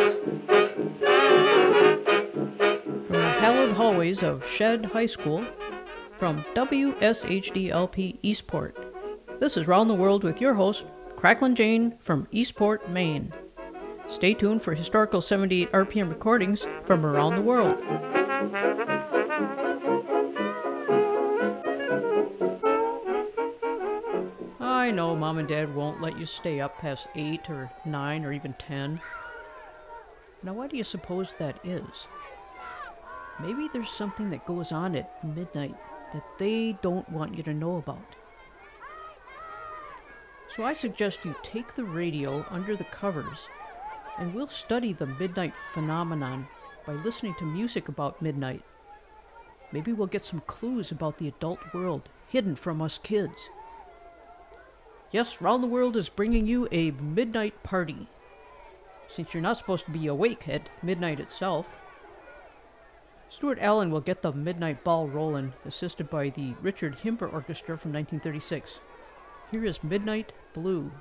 From the hallowed hallways of Shead High School, from WSHDLP Eastport, this is Round the World with your host, Cracklin Jane from Eastport, Maine. Stay tuned for historical 78 RPM recordings from around the world. I know mom and dad won't let you stay up past 8 or 9 or even 10. Now, why do you suppose that is? Maybe there's something that goes on at midnight that they don't want you to know about. So I suggest you take the radio under the covers and we'll study the midnight phenomenon by listening to music about midnight. Maybe we'll get some clues about the adult world hidden from us kids. Yes, Round the World is bringing you a midnight party. Since you're not supposed to be awake at midnight itself, Stuart Allen will get the midnight ball rolling, assisted by the Richard Himber Orchestra from 1936. Here is Midnight Blue.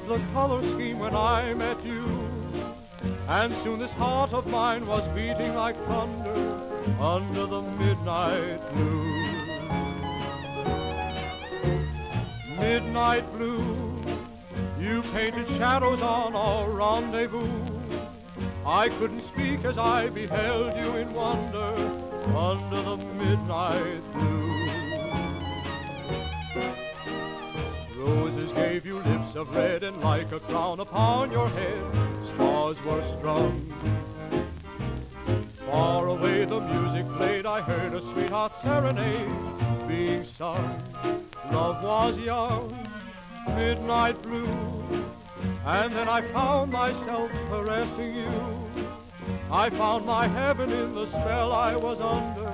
Was the color scheme when I met you. And soon this heart of mine was beating like thunder under the midnight blue. Midnight blue, you painted shadows on our rendezvous. I couldn't speak as I beheld you in wonder under the midnight blue. Of red, and like a crown upon your head, stars were strung. Far away the music played, I heard a sweetheart serenade being sung. Love was young, midnight blue, and then I found myself caressing you. I found my heaven in the spell I was under,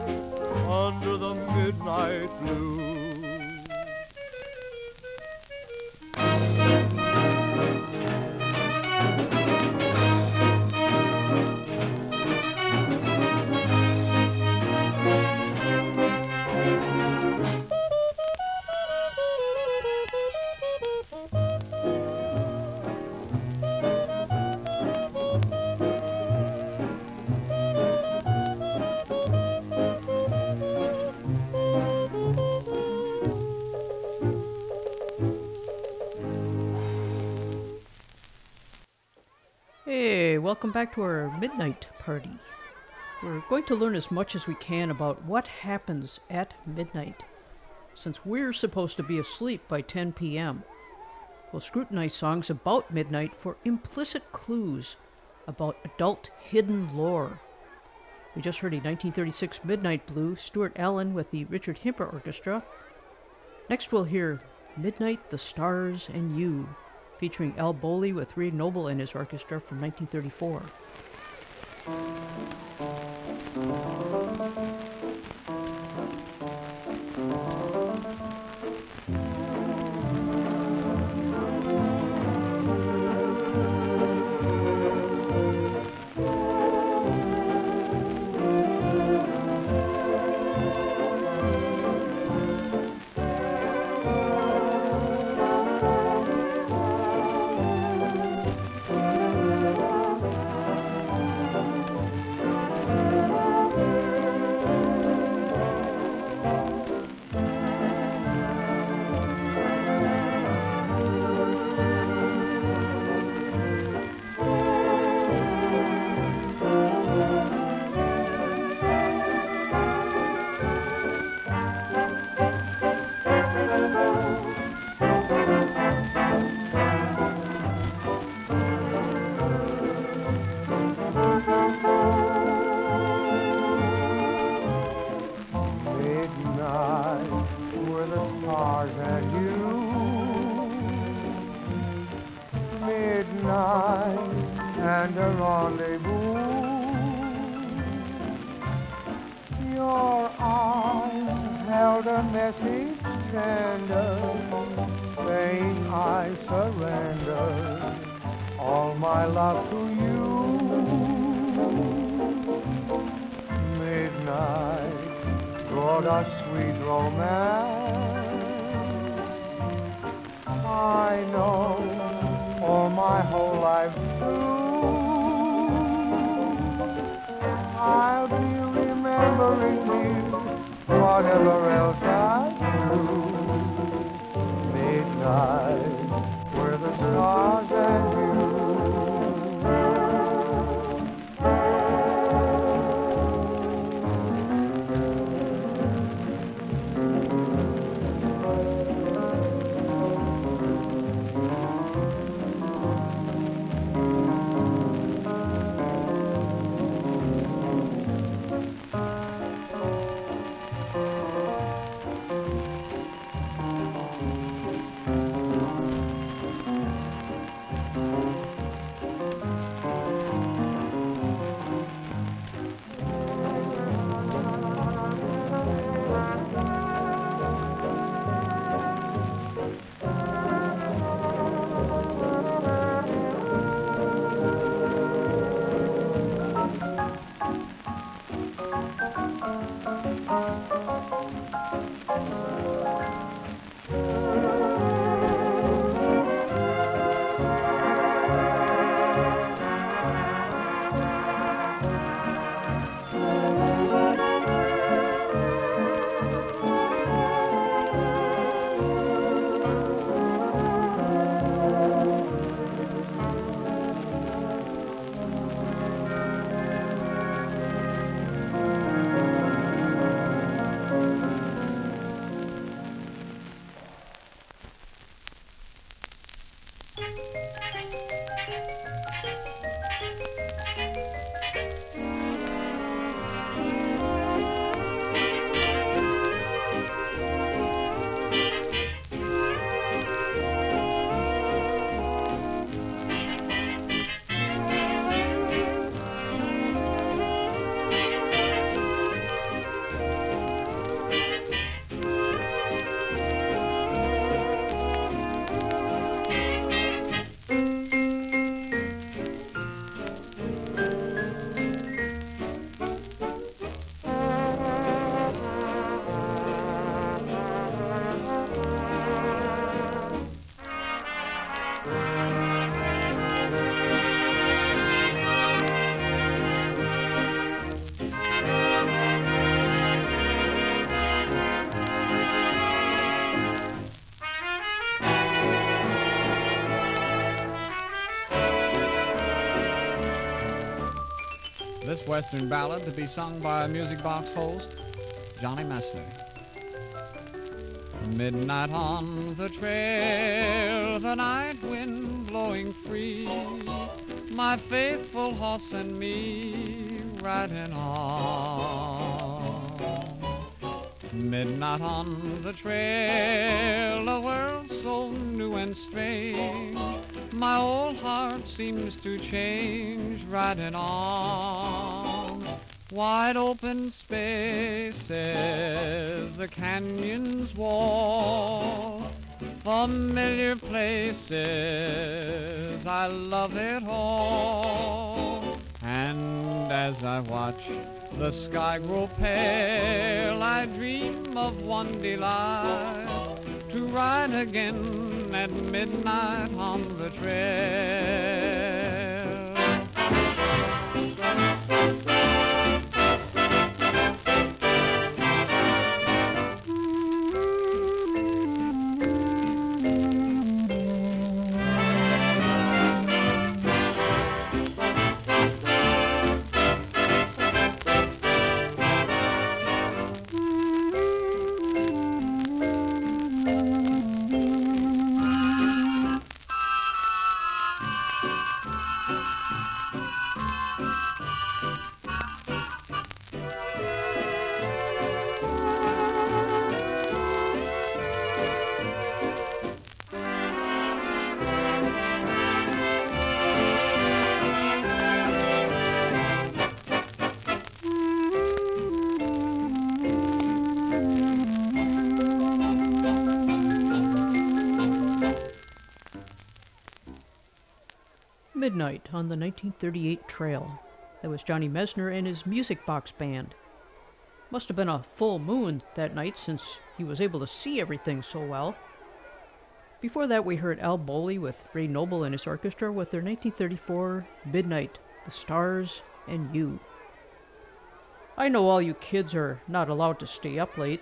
under the midnight blue. Welcome back to our midnight party. We're going to learn as much as we can about what happens at midnight, since we're supposed to be asleep by 10 p.m. We'll scrutinize songs about midnight for implicit clues about adult hidden lore. We just heard a 1936 Midnight Blue, Stuart Allen with the Richard Himber Orchestra. Next, we'll hear Midnight, the Stars, and You, featuring Al Bowlly with Ray Noble and his orchestra from 1934. Western ballad to be sung by a music box host, Johnny Messner. Midnight on the trail, the night wind blowing free, my faithful horse and me riding on. Midnight on the trail, a world so new and strange, my old heart seems to change riding on. Wide open spaces, the canyons wall, familiar places, I love it all. And as I watch the sky grow pale, I dream of one delight, to ride again at midnight on the trail. On the 1938 Trail. That was Johnny Messner and his Music Box Band. Must have been a full moon that night since he was able to see everything so well. Before that, we heard Al Bowlly with Ray Noble and his orchestra with their 1934 Midnight, The Stars and You. I know all you kids are not allowed to stay up late,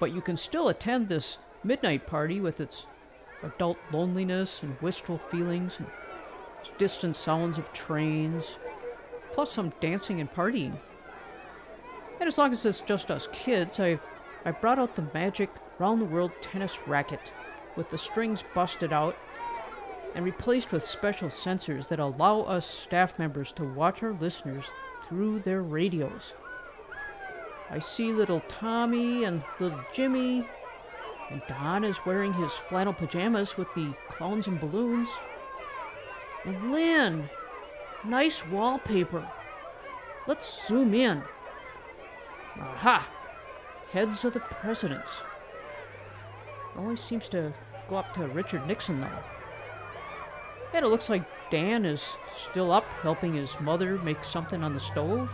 but you can still attend this midnight party with its adult loneliness and wistful feelings and distant sounds of trains, plus some dancing and partying. And as long as it's just us kids, I've I brought out the magic round the world tennis racket with the strings busted out and replaced with special sensors that allow us staff members to watch our listeners through their radios. I see little Tommy and little Jimmy, and Don is wearing his flannel pajamas with the clowns and balloons. And Lynn, nice wallpaper. Let's zoom in. Aha! Heads of the presidents. Always seems to go up to Richard Nixon, though. And it looks like Dan is still up helping his mother make something on the stove.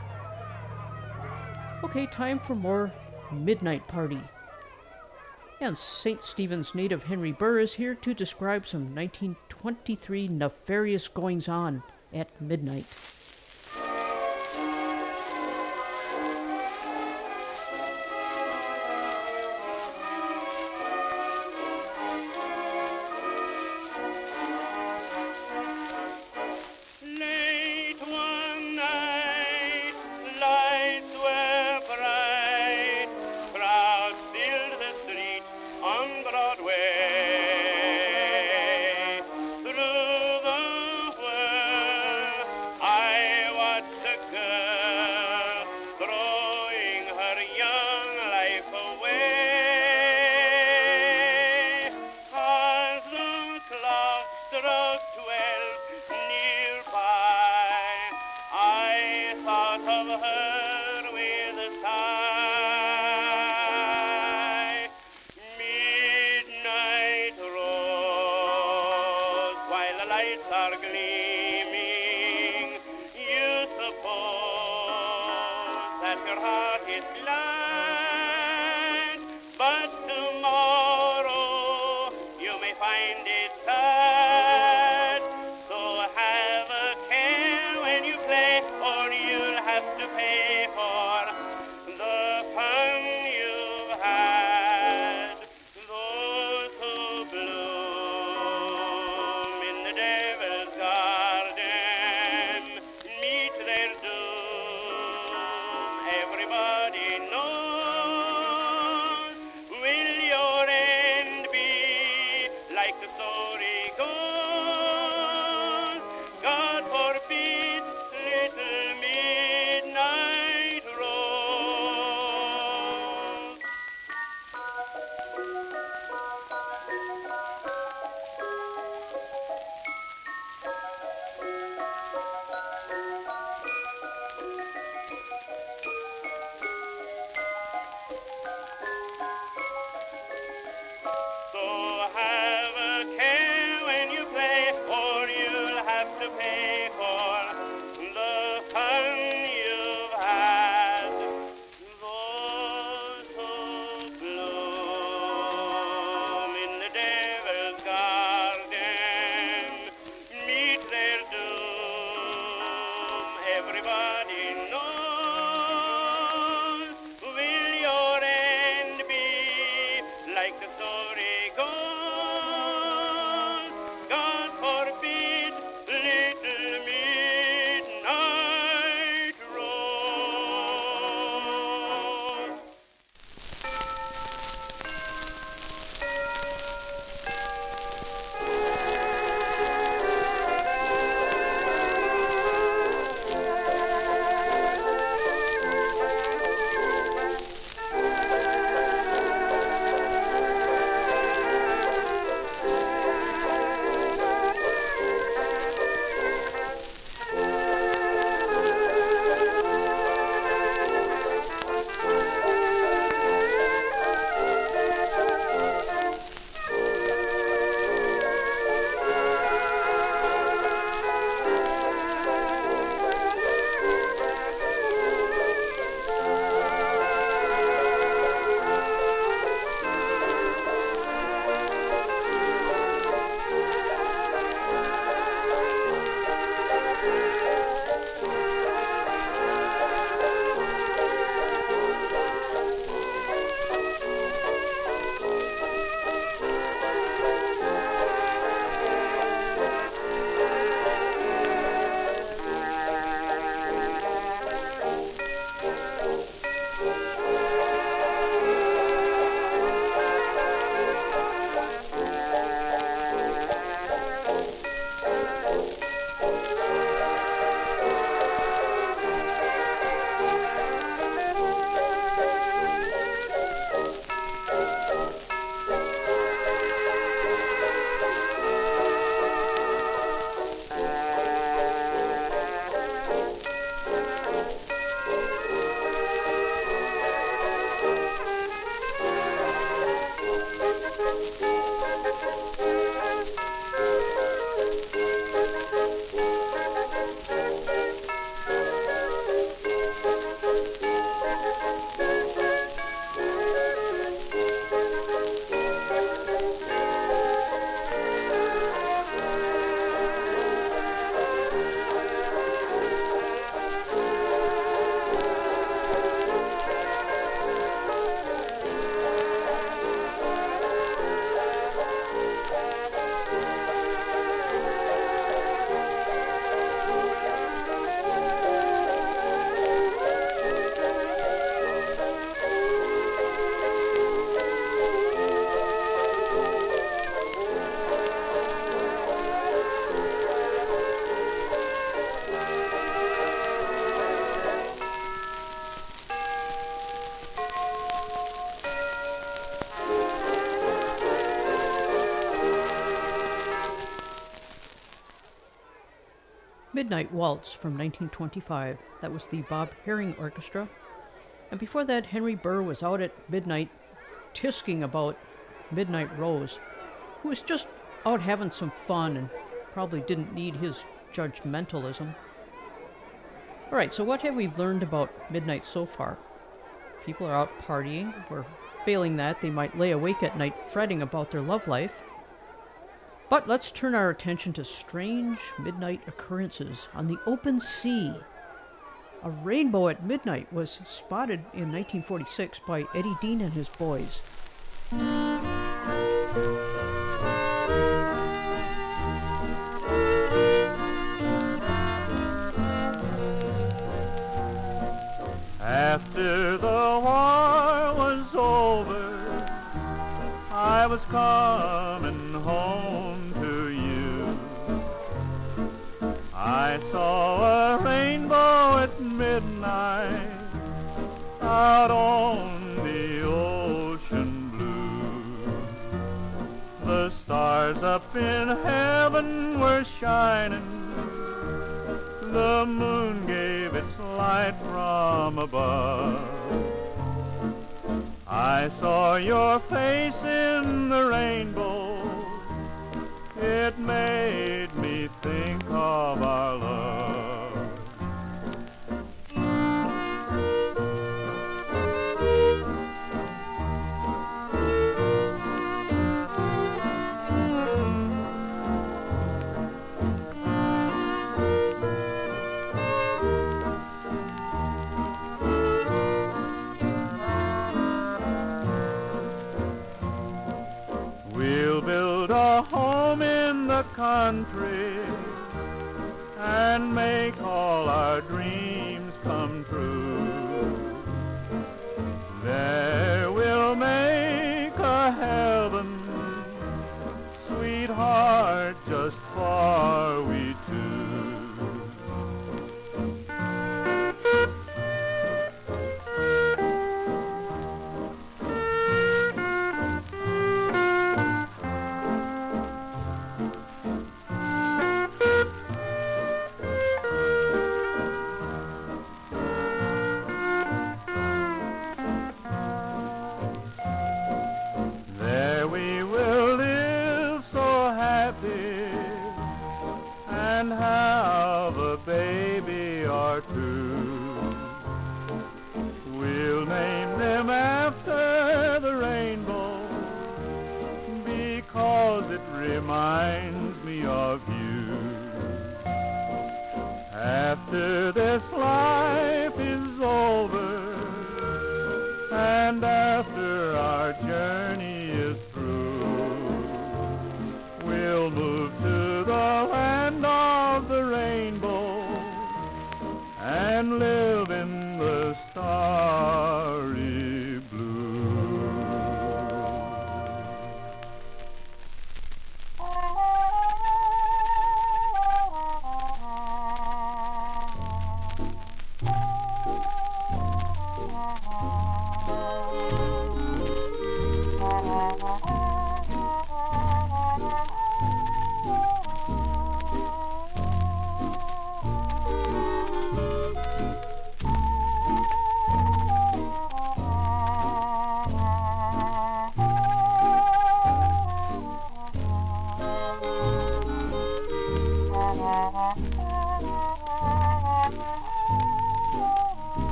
Okay, time for more Midnight Party. And St. Stephen's native Henry Burr is here to describe some 1923 nefarious goings on at midnight. Midnight Waltz from 1925. That was the Bob Haring Orchestra. And before that, Henry Burr was out at midnight tisking about Midnight Rose, who was just out having some fun and probably didn't need his judgmentalism. All right, so what have we learned about midnight so far? People are out partying, or failing that, they might lay awake at night fretting about their love life. But let's turn our attention to strange midnight occurrences on the open sea. A rainbow at midnight was spotted in 1946 by Eddie Dean and his boys. After the war was over, I was coming I saw a rainbow at midnight out on the ocean blue. The stars up in heaven were shining. The moon gave its light from above. I saw your face in the rainbow. It made of our love.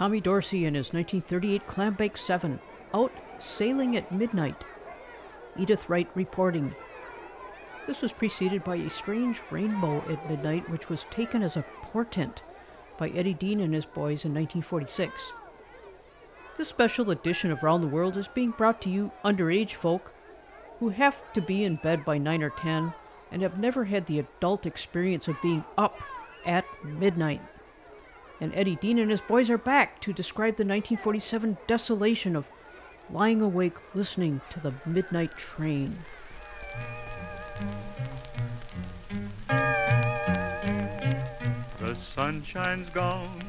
Tommy Dorsey and his 1938 Clambake 7, out sailing at midnight. Edythe Wright reporting. This was preceded by a strange rainbow at midnight, which was taken as a portent by Eddie Dean and his boys in 1946. This special edition of Round the World is being brought to you underage folk who have to be in bed by 9 or 10 and have never had the adult experience of being up at midnight and Eddie Dean and his boys are back to describe the 1947 desolation of lying awake listening to the midnight train. The sunshine's gone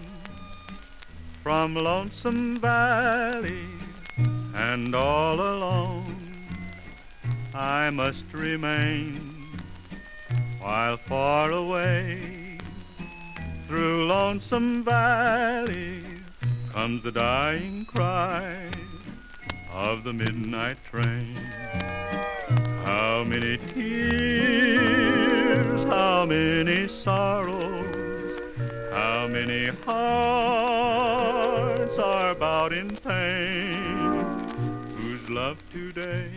from Lonesome Valley, and all alone I must remain while far away through Lonesome Valley comes the dying cry of the midnight train. How many tears, how many sorrows, how many hearts are bowed in pain, whose love today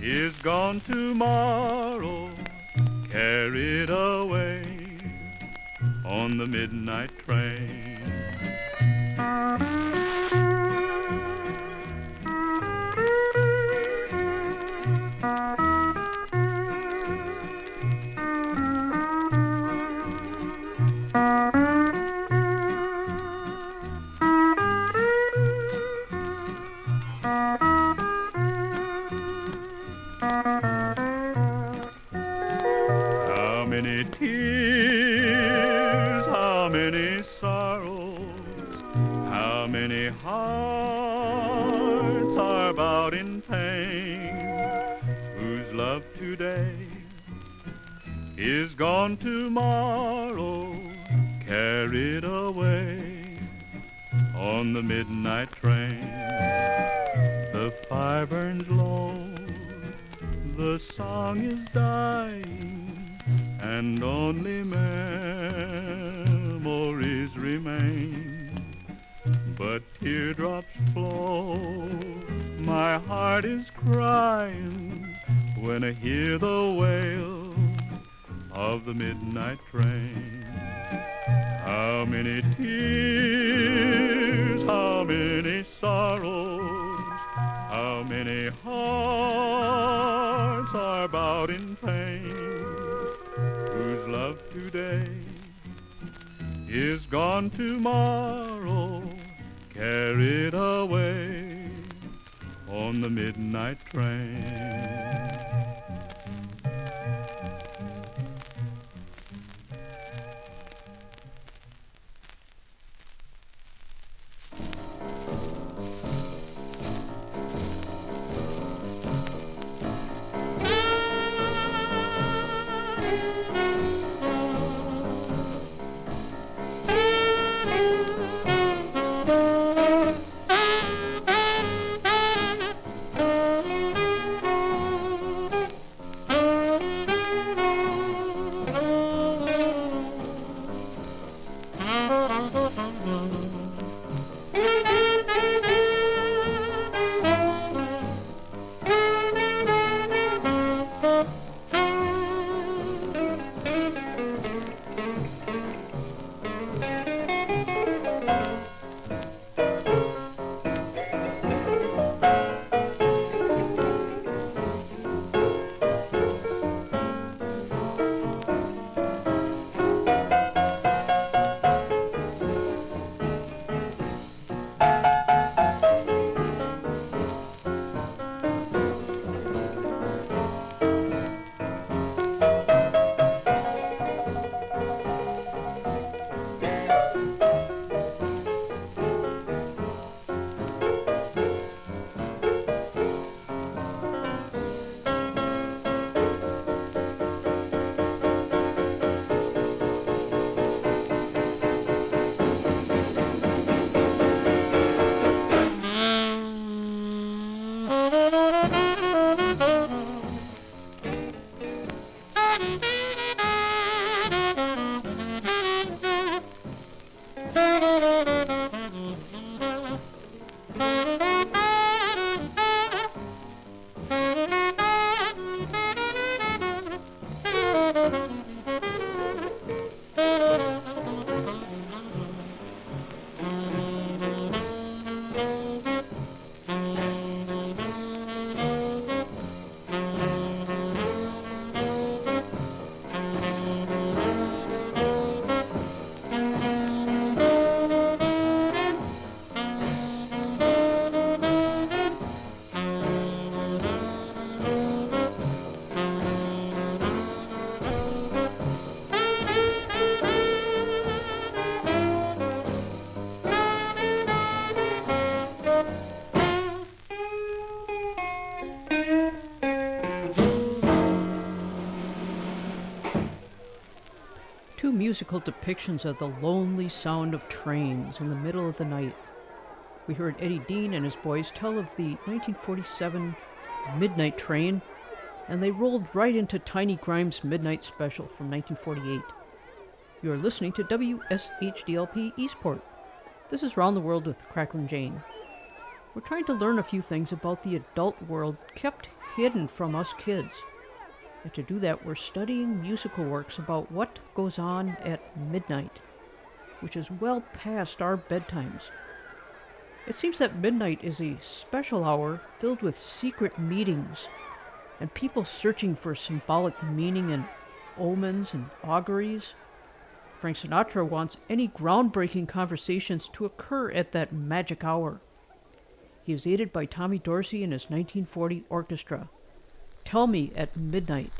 is gone tomorrow, carried away on the midnight love today is gone tomorrow, carried away on the midnight train. The fire burns low, the song is dying, and only memories remain. But teardrops flow, my heart is crying when I hear the wail of the midnight train. How many tears, how many sorrows, how many hearts are bowed in pain, whose love today is gone tomorrow, carried away on the midnight train. Musical depictions of the lonely sound of trains in the middle of the night. We heard Eddie Dean and his boys tell of the 1947 Midnight Train, and they rolled right into Tiny Grimes' Midnight Special from 1948. You are listening to WSHDLP Eastport. This is Round the World with Cracklin' Jane. We're trying to learn a few things about the adult world kept hidden from us kids. And to do that, we're studying musical works about what goes on at midnight, which is well past our bedtimes. It seems that midnight is a special hour filled with secret meetings and people searching for symbolic meaning and omens and auguries. Frank Sinatra wants any groundbreaking conversations to occur at that magic hour. He is aided by Tommy Dorsey and his 1940 orchestra. Tell Me at Midnight.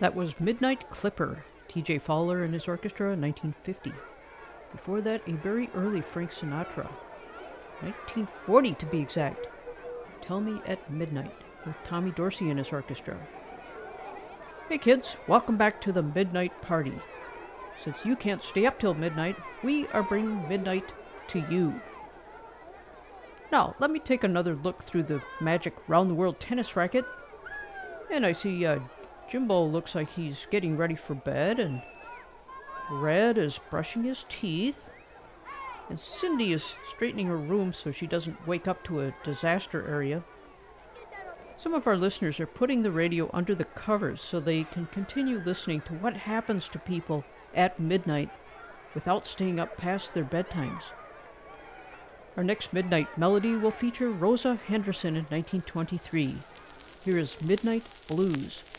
That was Midnight Clipper, T.J. Fowler and his orchestra, in 1950. Before that, a very early Frank Sinatra, 1940 to be exact. Tell Me at Midnight, with Tommy Dorsey and his orchestra. Hey kids, welcome back to the Midnight Party. Since you can't stay up till midnight, we are bringing midnight to you. Now, let me take another look through the magic round the world tennis racket. And I see uh, Jimbo looks like he's getting ready for bed, and Red is brushing his teeth, and Cindy is straightening her room so she doesn't wake up to a disaster area. Some of our listeners are putting the radio under the covers so they can continue listening to what happens to people at midnight without staying up past their bedtimes. Our next midnight melody will feature Rosa Henderson in 1923. Here is Midnight Blues.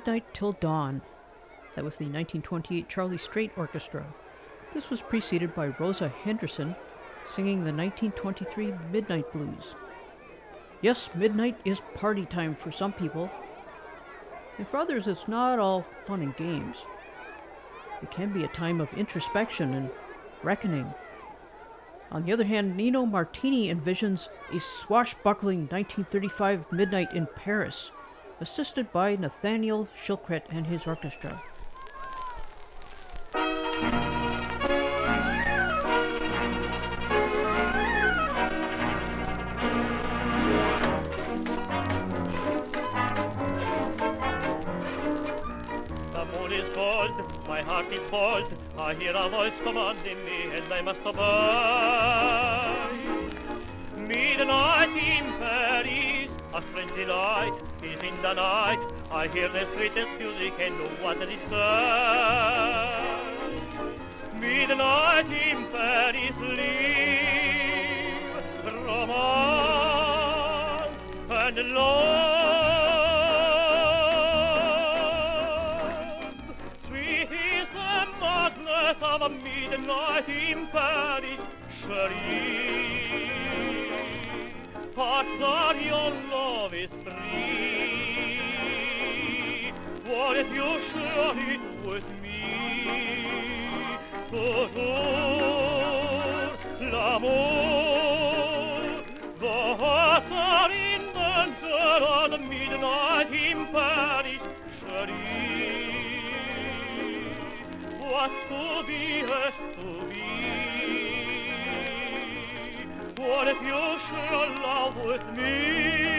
Midnight Till Dawn. That was the 1928 Charlie Straight Orchestra. This was preceded by Rosa Henderson singing the 1923 Midnight Blues. Yes, midnight is party time for some people, and for others, it's not all fun and games. It can be a time of introspection and reckoning. On the other hand, Nino Martini envisions a swashbuckling 1935 midnight in Paris, assisted by Nathaniel Shilkret and his orchestra. My heart is cold. I hear a voice commanding me, and I must obey. Midnight in Paris, a strange delight is in the night. I hear the sweetest music and no is there. Midnight in Paris, live romance and love. Sweet is the madness of a midnight in Paris, chérie. After your love is free, what if you share it with me? Toujours l'amour, the hearts are in danger on midnight in Paris, chérie. What's to be has to What if you share love with me?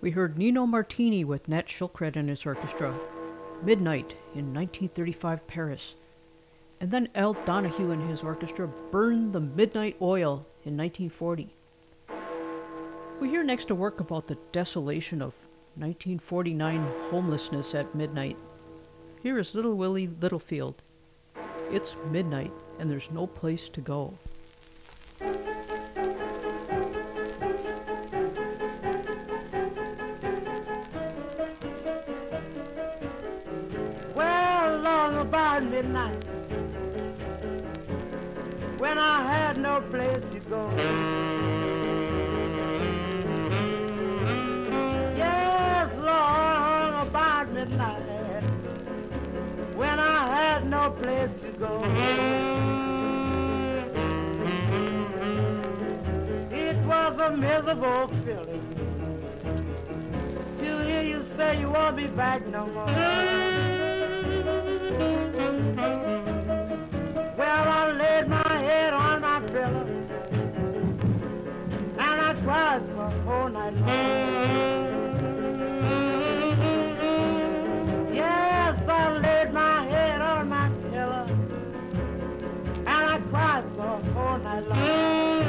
We heard Nino Martini with Nat Shilkret and his orchestra, Midnight in 1935 Paris. And then Al Donahue and his orchestra burned the midnight oil in 1940. We hear next a work about the desolation of 1949 homelessness at midnight. Here is Little Willie Littlefield. It's midnight and there's no place to go. About midnight, when I had no place to go. Yes, long about midnight, when I had no place to go. It was a miserable feeling to hear you say you won't be back no more. Well, I laid my head on my pillow and I cried for a whole night long. Yes, I laid my head on my pillow and I cried for a whole night long.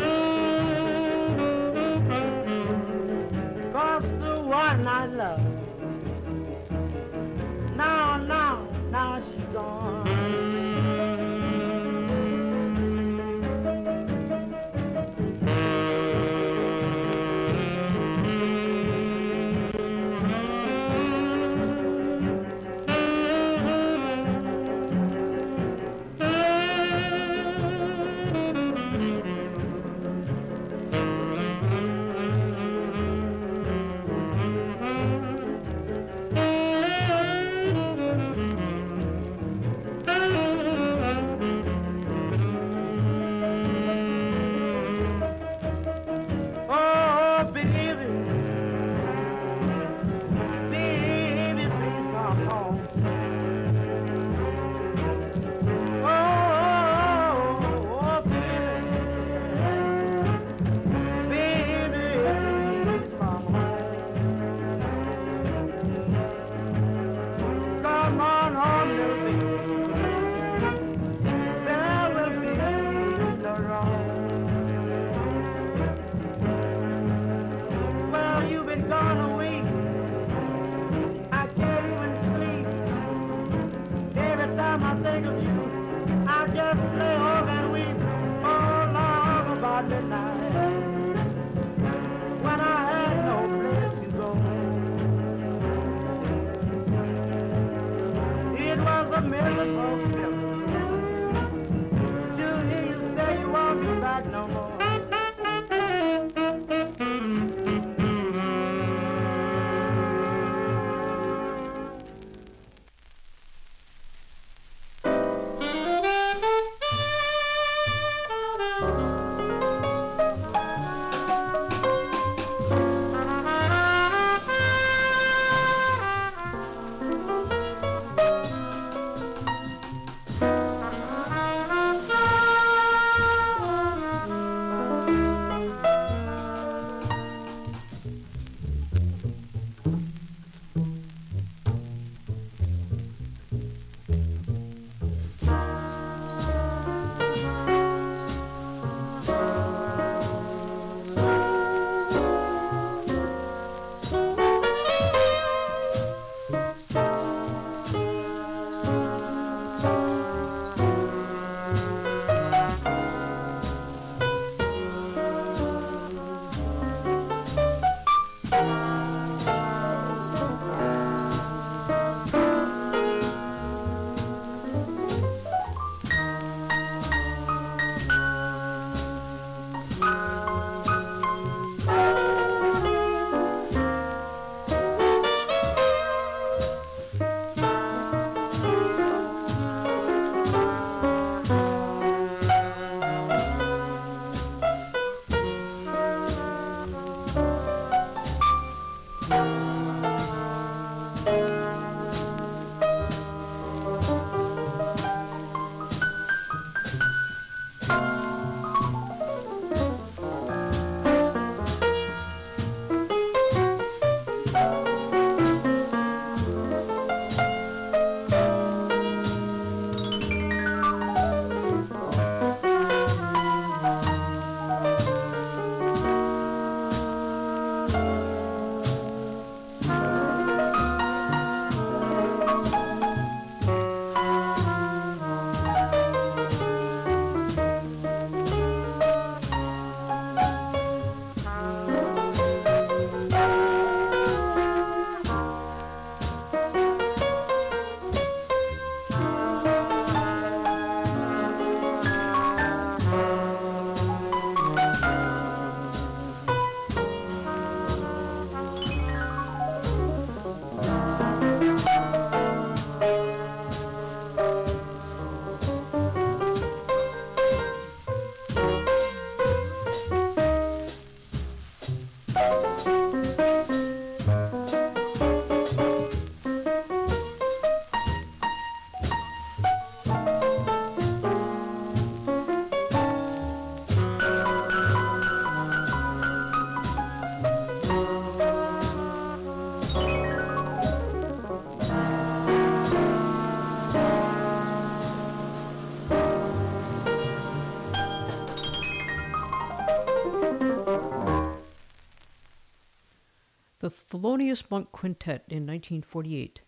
Thelonious Monk Quintet in 1948.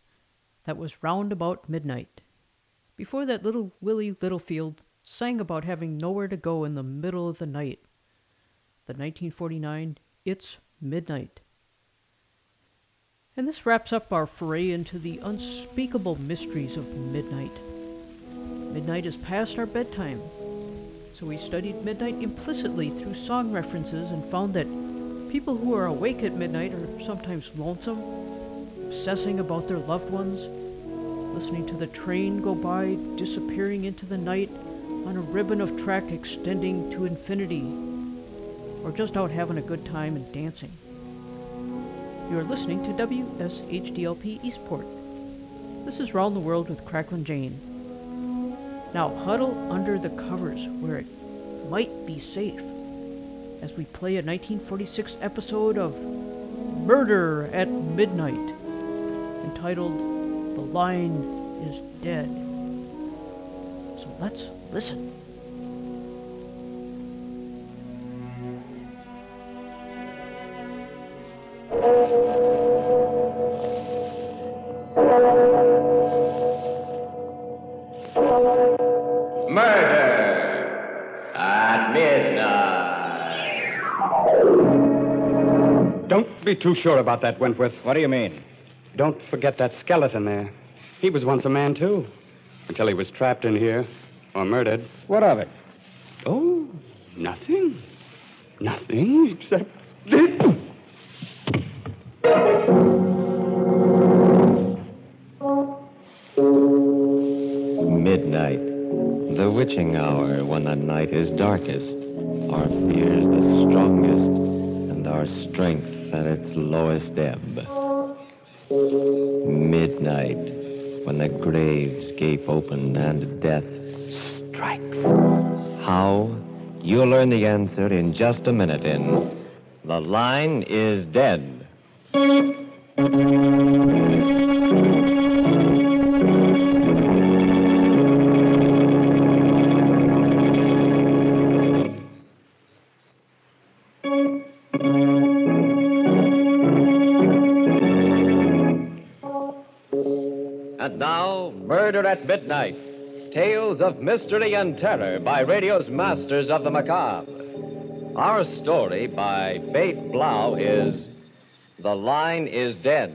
That was Round About Midnight. Before that, little Willie Littlefield sang about having nowhere to go in the middle of the night. The 1949 It's Midnight. And this wraps up our foray into the unspeakable mysteries of midnight. Midnight is past our bedtime, so we studied midnight implicitly through song references and found that people who are awake at midnight are sometimes lonesome, obsessing about their loved ones, listening to the train go by, disappearing into the night on a ribbon of track extending to infinity, or just out having a good time and dancing. You are listening to WSHDLP Eastport. This is Round the World with Cracklin' Jane. Now huddle under the covers where it might be safe as we play a 1946 episode of Murder at Midnight entitled The Line is Dead. So let's listen. Be too sure about that, Wentworth. What do you mean? Don't forget that skeleton there. He was once a man, too. Until he was trapped in here or murdered. What of it? Oh, nothing. Nothing except this. Midnight, the witching hour when the night is darkest, our fears the strongest, and our strength at its lowest ebb. Midnight, when the graves gape open and death strikes. How? You'll learn the answer in just a minute in The Line is Dead. Tales of mystery and terror by radio's masters of the macabre. Our story by Faith Blau is The Line is Dead.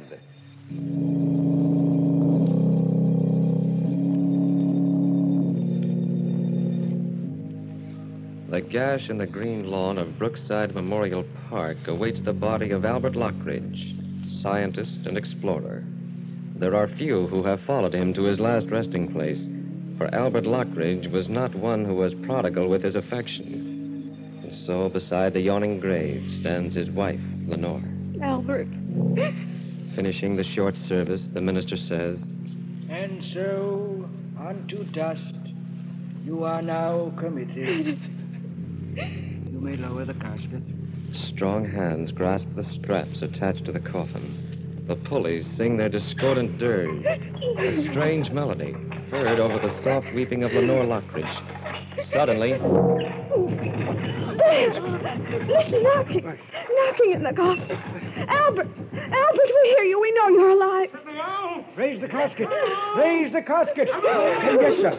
The gash in the green lawn of Brookside Memorial Park awaits the body of Albert Lockridge, scientist and explorer. There are few who have followed him to his last resting place, for Albert Lockridge was not one who was prodigal with his affection. And so, beside the yawning grave, stands his wife, Lenore. Albert. Finishing the short service, the minister says, And so, unto dust, you are now committed. you may lower the casket. Strong hands grasp the straps attached to the coffin. The pulleys sing their discordant dirge, a strange melody heard over the soft weeping of Lenore Lockridge. Suddenly, Listen, knocking. Knocking in the coffin. Albert. Albert, we hear you. We know you're alive. Raise the casket. Raise the casket. yes, sir.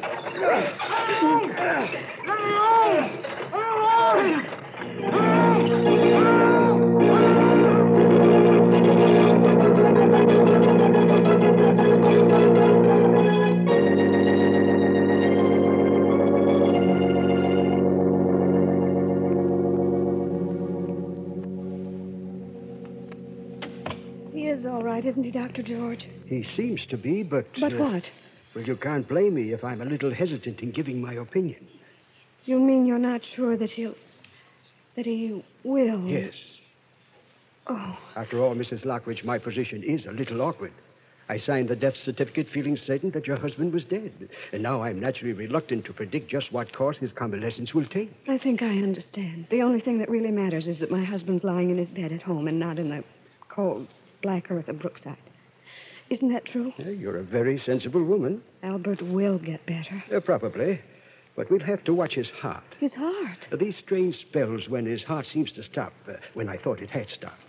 Isn't he, Dr. George? He seems to be, but. But uh, what? Well, you can't blame me if I'm a little hesitant in giving my opinion. You mean you're not sure that he'll. that he will? Yes. Oh, After all, Mrs. Lockridge, my position is a little awkward. I signed the death certificate feeling certain that your husband was dead. And now I'm naturally reluctant to predict just what course his convalescence will take. I think I understand. The only thing that really matters is that my husband's lying in his bed at home and not in the cold, black earth of Brookside. Isn't that true? You're a very sensible woman. Albert will get better. Uh, probably. But we'll have to watch his heart. His heart. Uh, these strange spells when his heart seems to stop, uh, when I thought it had stopped.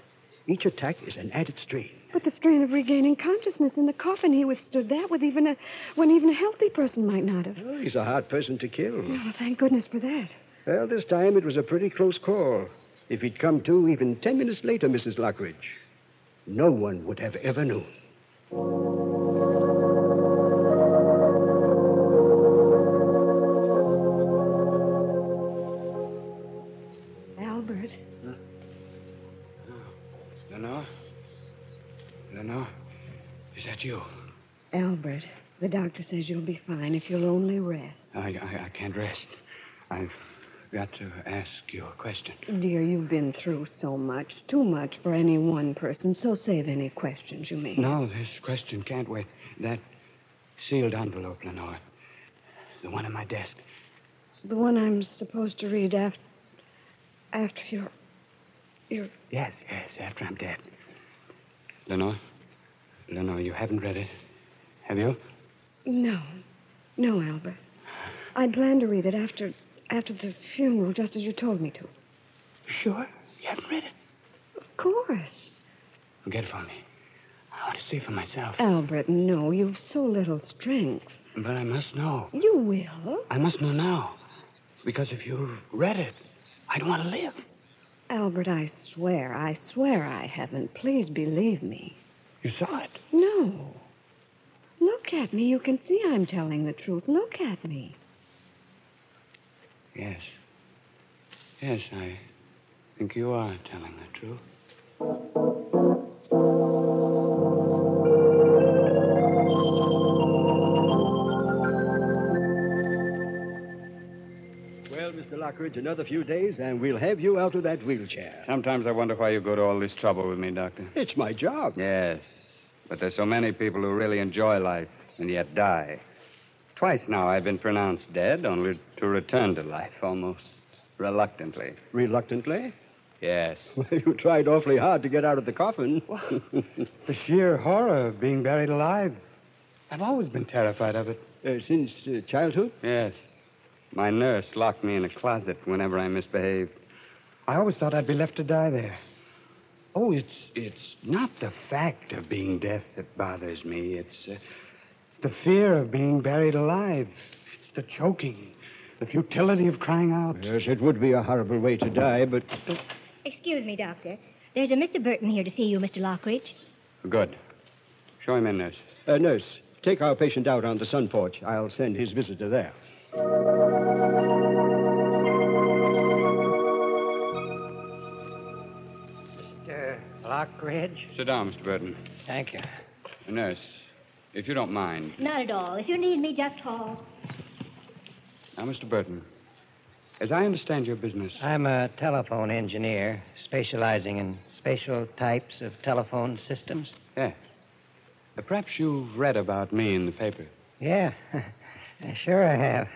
Each attack is an added strain. But the strain of regaining consciousness in the coffin, he withstood that with even a when even a healthy person might not have. Oh, he's a hard person to kill. Oh, thank goodness for that. Well, this time it was a pretty close call. If he'd come to even ten minutes later, Mrs. Lockridge, no one would have ever known. Albert, Lenore? Lenore? Is that you? Albert, the doctor says you'll be fine if you'll only rest. I, I, I can't rest. I've got to ask you a question. Dear, you've been through so much, too much for any one person, so save any questions you may. No, this question can't wait. That sealed envelope, Lenore. The one on my desk. The one I'm supposed to read after after you're you're Yes, yes, after I'm dead. Lenore? Lenore, you haven't read it. Have you? No. No, Albert. I'd planned to read it after after the funeral, just as you told me to. Sure? You haven't read it? Of course. Get it for me. I want to see for myself. Albert, no, you've so little strength. But I must know. You will. I must know now. Because if you've read it, I don't want to live. Albert, I swear, I swear I haven't. Please believe me. You saw it? No. Look at me. You can see I'm telling the truth. Look at me. Yes. Yes, I think you are telling the truth. Well, Mr. Lockridge, another few days, and we'll have you out of that wheelchair. Sometimes I wonder why you go to all this trouble with me, Doctor. It's my job. Yes. But there's so many people who really enjoy life and yet die. Twice now I've been pronounced dead, only to return to life almost reluctantly. Reluctantly? Yes. you tried awfully hard to get out of the coffin. the sheer horror of being buried alive. I've always been terrified of it. Uh, since uh, childhood? Yes. My nurse locked me in a closet whenever I misbehaved. I always thought I'd be left to die there. Oh, it's it's not the fact of being death that bothers me. It's uh, it's the fear of being buried alive. It's the choking, the futility of crying out. Yes, it would be a horrible way to die, but Excuse me, Doctor. There's a Mr. Burton here to see you, Mr. Lockridge. Good. Show him in, nurse. uh, nurse, take our patient out on the sun porch. I'll send his visitor there. Mr. Lockridge? Sit down, Mr. Burton. Thank you. Nurse, if you don't mind. Not at all. If you need me, just call. Now, Mr. Burton, as I understand your business. I'm a telephone engineer specializing in special types of telephone systems. Yes. Uh, perhaps you've read about me in the paper. Yeah, sure I have.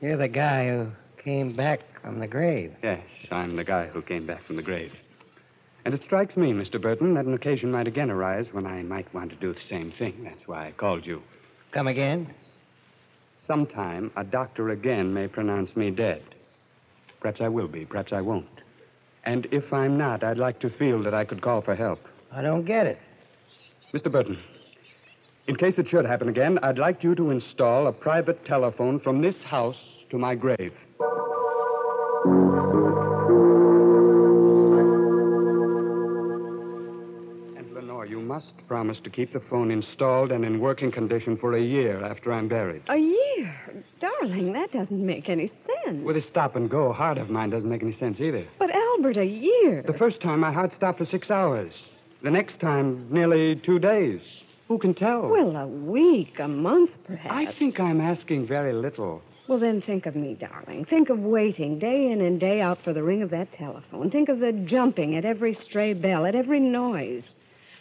You're the guy who came back from the grave. Yes, I'm the guy who came back from the grave. And it strikes me, Mr. Burton, that an occasion might again arise when I might want to do the same thing. That's why I called you. Come again? Sometime a doctor again may pronounce me dead. Perhaps I will be, perhaps I won't. And if I'm not, I'd like to feel that I could call for help. I don't get it. Mr. Burton, in case it should happen again, I'd like you to install a private telephone from this house to my grave. Must promise to keep the phone installed and in working condition for a year after I'm buried. A year? Darling, that doesn't make any sense. With a stop and go heart of mine doesn't make any sense either. But Albert, a year. The first time my heart stopped for six hours. The next time, nearly two days. Who can tell? Well, a week, a month, perhaps. I think I'm asking very little. Well, then think of me, darling. Think of waiting day in and day out for the ring of that telephone. Think of the jumping at every stray bell, at every noise.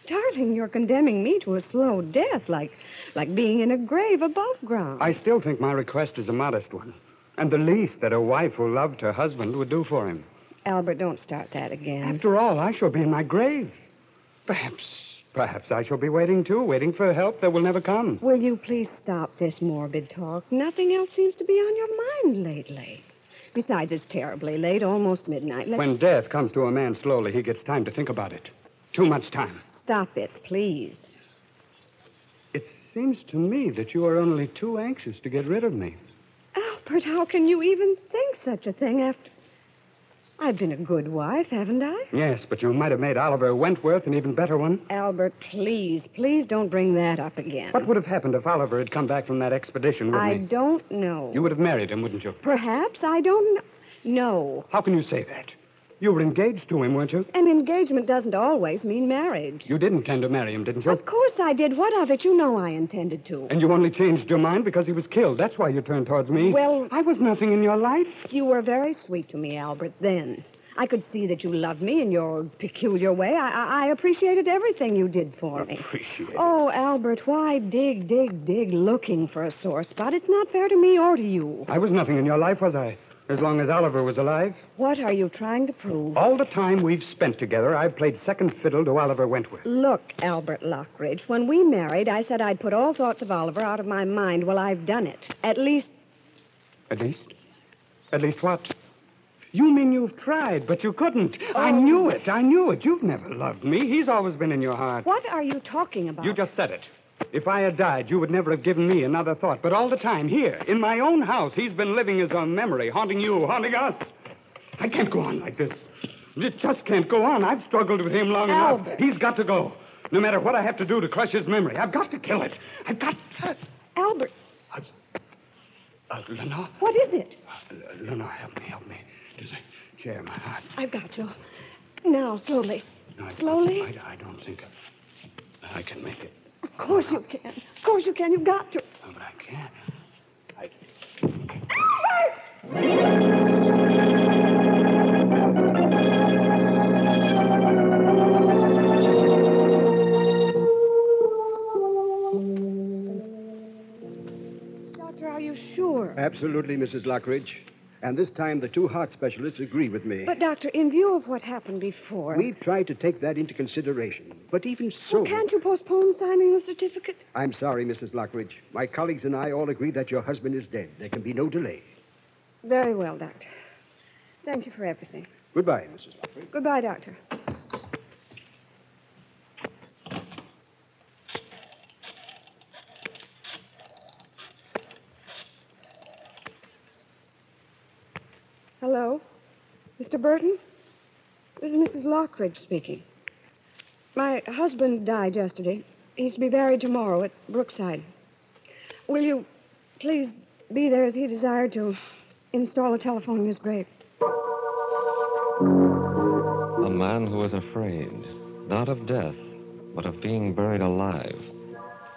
Darling, you're condemning me to a slow death, like, like being in a grave above ground. I still think my request is a modest one. And the least that a wife who loved her husband would do for him. Albert, don't start that again. After all, I shall be in my grave. Perhaps, perhaps I shall be waiting too, waiting for help that will never come. Will you please stop this morbid talk? Nothing else seems to be on your mind lately. Besides, it's terribly late, almost midnight. Let's... When death comes to a man slowly, he gets time to think about it, Too much time. Stop it, please. It seems to me that you are only too anxious to get rid of me. Albert, how can you even think such a thing after. I've been a good wife, haven't I? Yes, but you might have made Oliver Wentworth an even better one. Albert, please, please don't bring that up again. What would have happened if Oliver had come back from that expedition with I me? don't know. You would have married him, wouldn't you? Perhaps, I don't know. No. How can you say that? You were engaged to him, weren't you? An engagement doesn't always mean marriage. You did intend to marry him, didn't you? Of course I did. What of it? You know I intended to. And you only changed your mind because he was killed. That's why you turned towards me. Well- I was nothing in your life. You were very sweet to me, Albert, then. I could see that you loved me in your peculiar way. I, I, I appreciated everything you did for me. Appreciate. Oh, Albert, why dig, dig, dig looking for a sore spot? It's not fair to me or to you. I was nothing in your life, was I? As long as Oliver was alive. What are you trying to prove? All the time we've spent together, I've played second fiddle to Oliver Wentworth. Look, Albert Lockridge, when we married, I said I'd put all thoughts of Oliver out of my mind. Well, I've done it. At least, At least? At least what? You mean you've tried, but you couldn't. I oh. knew it. I knew it. You've never loved me. He's always been in your heart. what are you talking about? You just said it. If I had died, you would never have given me another thought. But all the time, here, in my own house, he's been living as a memory, haunting you, haunting us. I can't go on like this. It just can't go on. I've struggled with him long enough. Albert. He's got to go. No matter what I have to do to crush his memory, I've got to kill it. I've got. Albert, Uh, Lenore, what is it? uh, Lenore, help me, help me. There's a chair my heart. I've got you. Now, slowly. No, I- Slowly? I, I don't think I, I can make it. Of course you can. Of course you can. You've got to. No, but I can't. I, Doctor, are you sure? Absolutely, Mrs. Lockridge. And this time the two heart specialists agree with me. But, Doctor, in view of what happened before, We've tried to take that into consideration. But even so. well, can't you postpone signing the certificate? I'm sorry, Mrs. Lockridge. My colleagues and I all agree that your husband is dead. There can be no delay. Very well, Doctor. Thank you for everything. Goodbye, Mrs. Lockridge. Goodbye, Doctor. Hello? Mr. Burton? This is Mrs. Lockridge speaking. My husband died yesterday. He's to be buried tomorrow at Brookside. Will you please be there as he desired to install a telephone in his grave? A man who is afraid, not of death, but of being buried alive.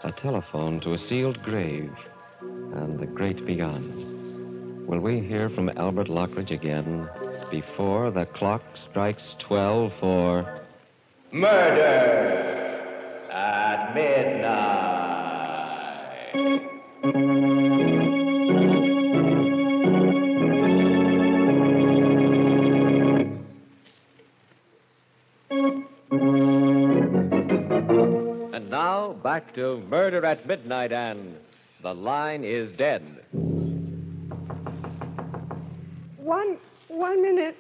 A telephone to a sealed grave and the great beyond. Will we hear from Albert Lockridge again before the clock strikes 12 for. Murder at midnight. And now back to Murder at Midnight and The Line is Dead. One, one minute.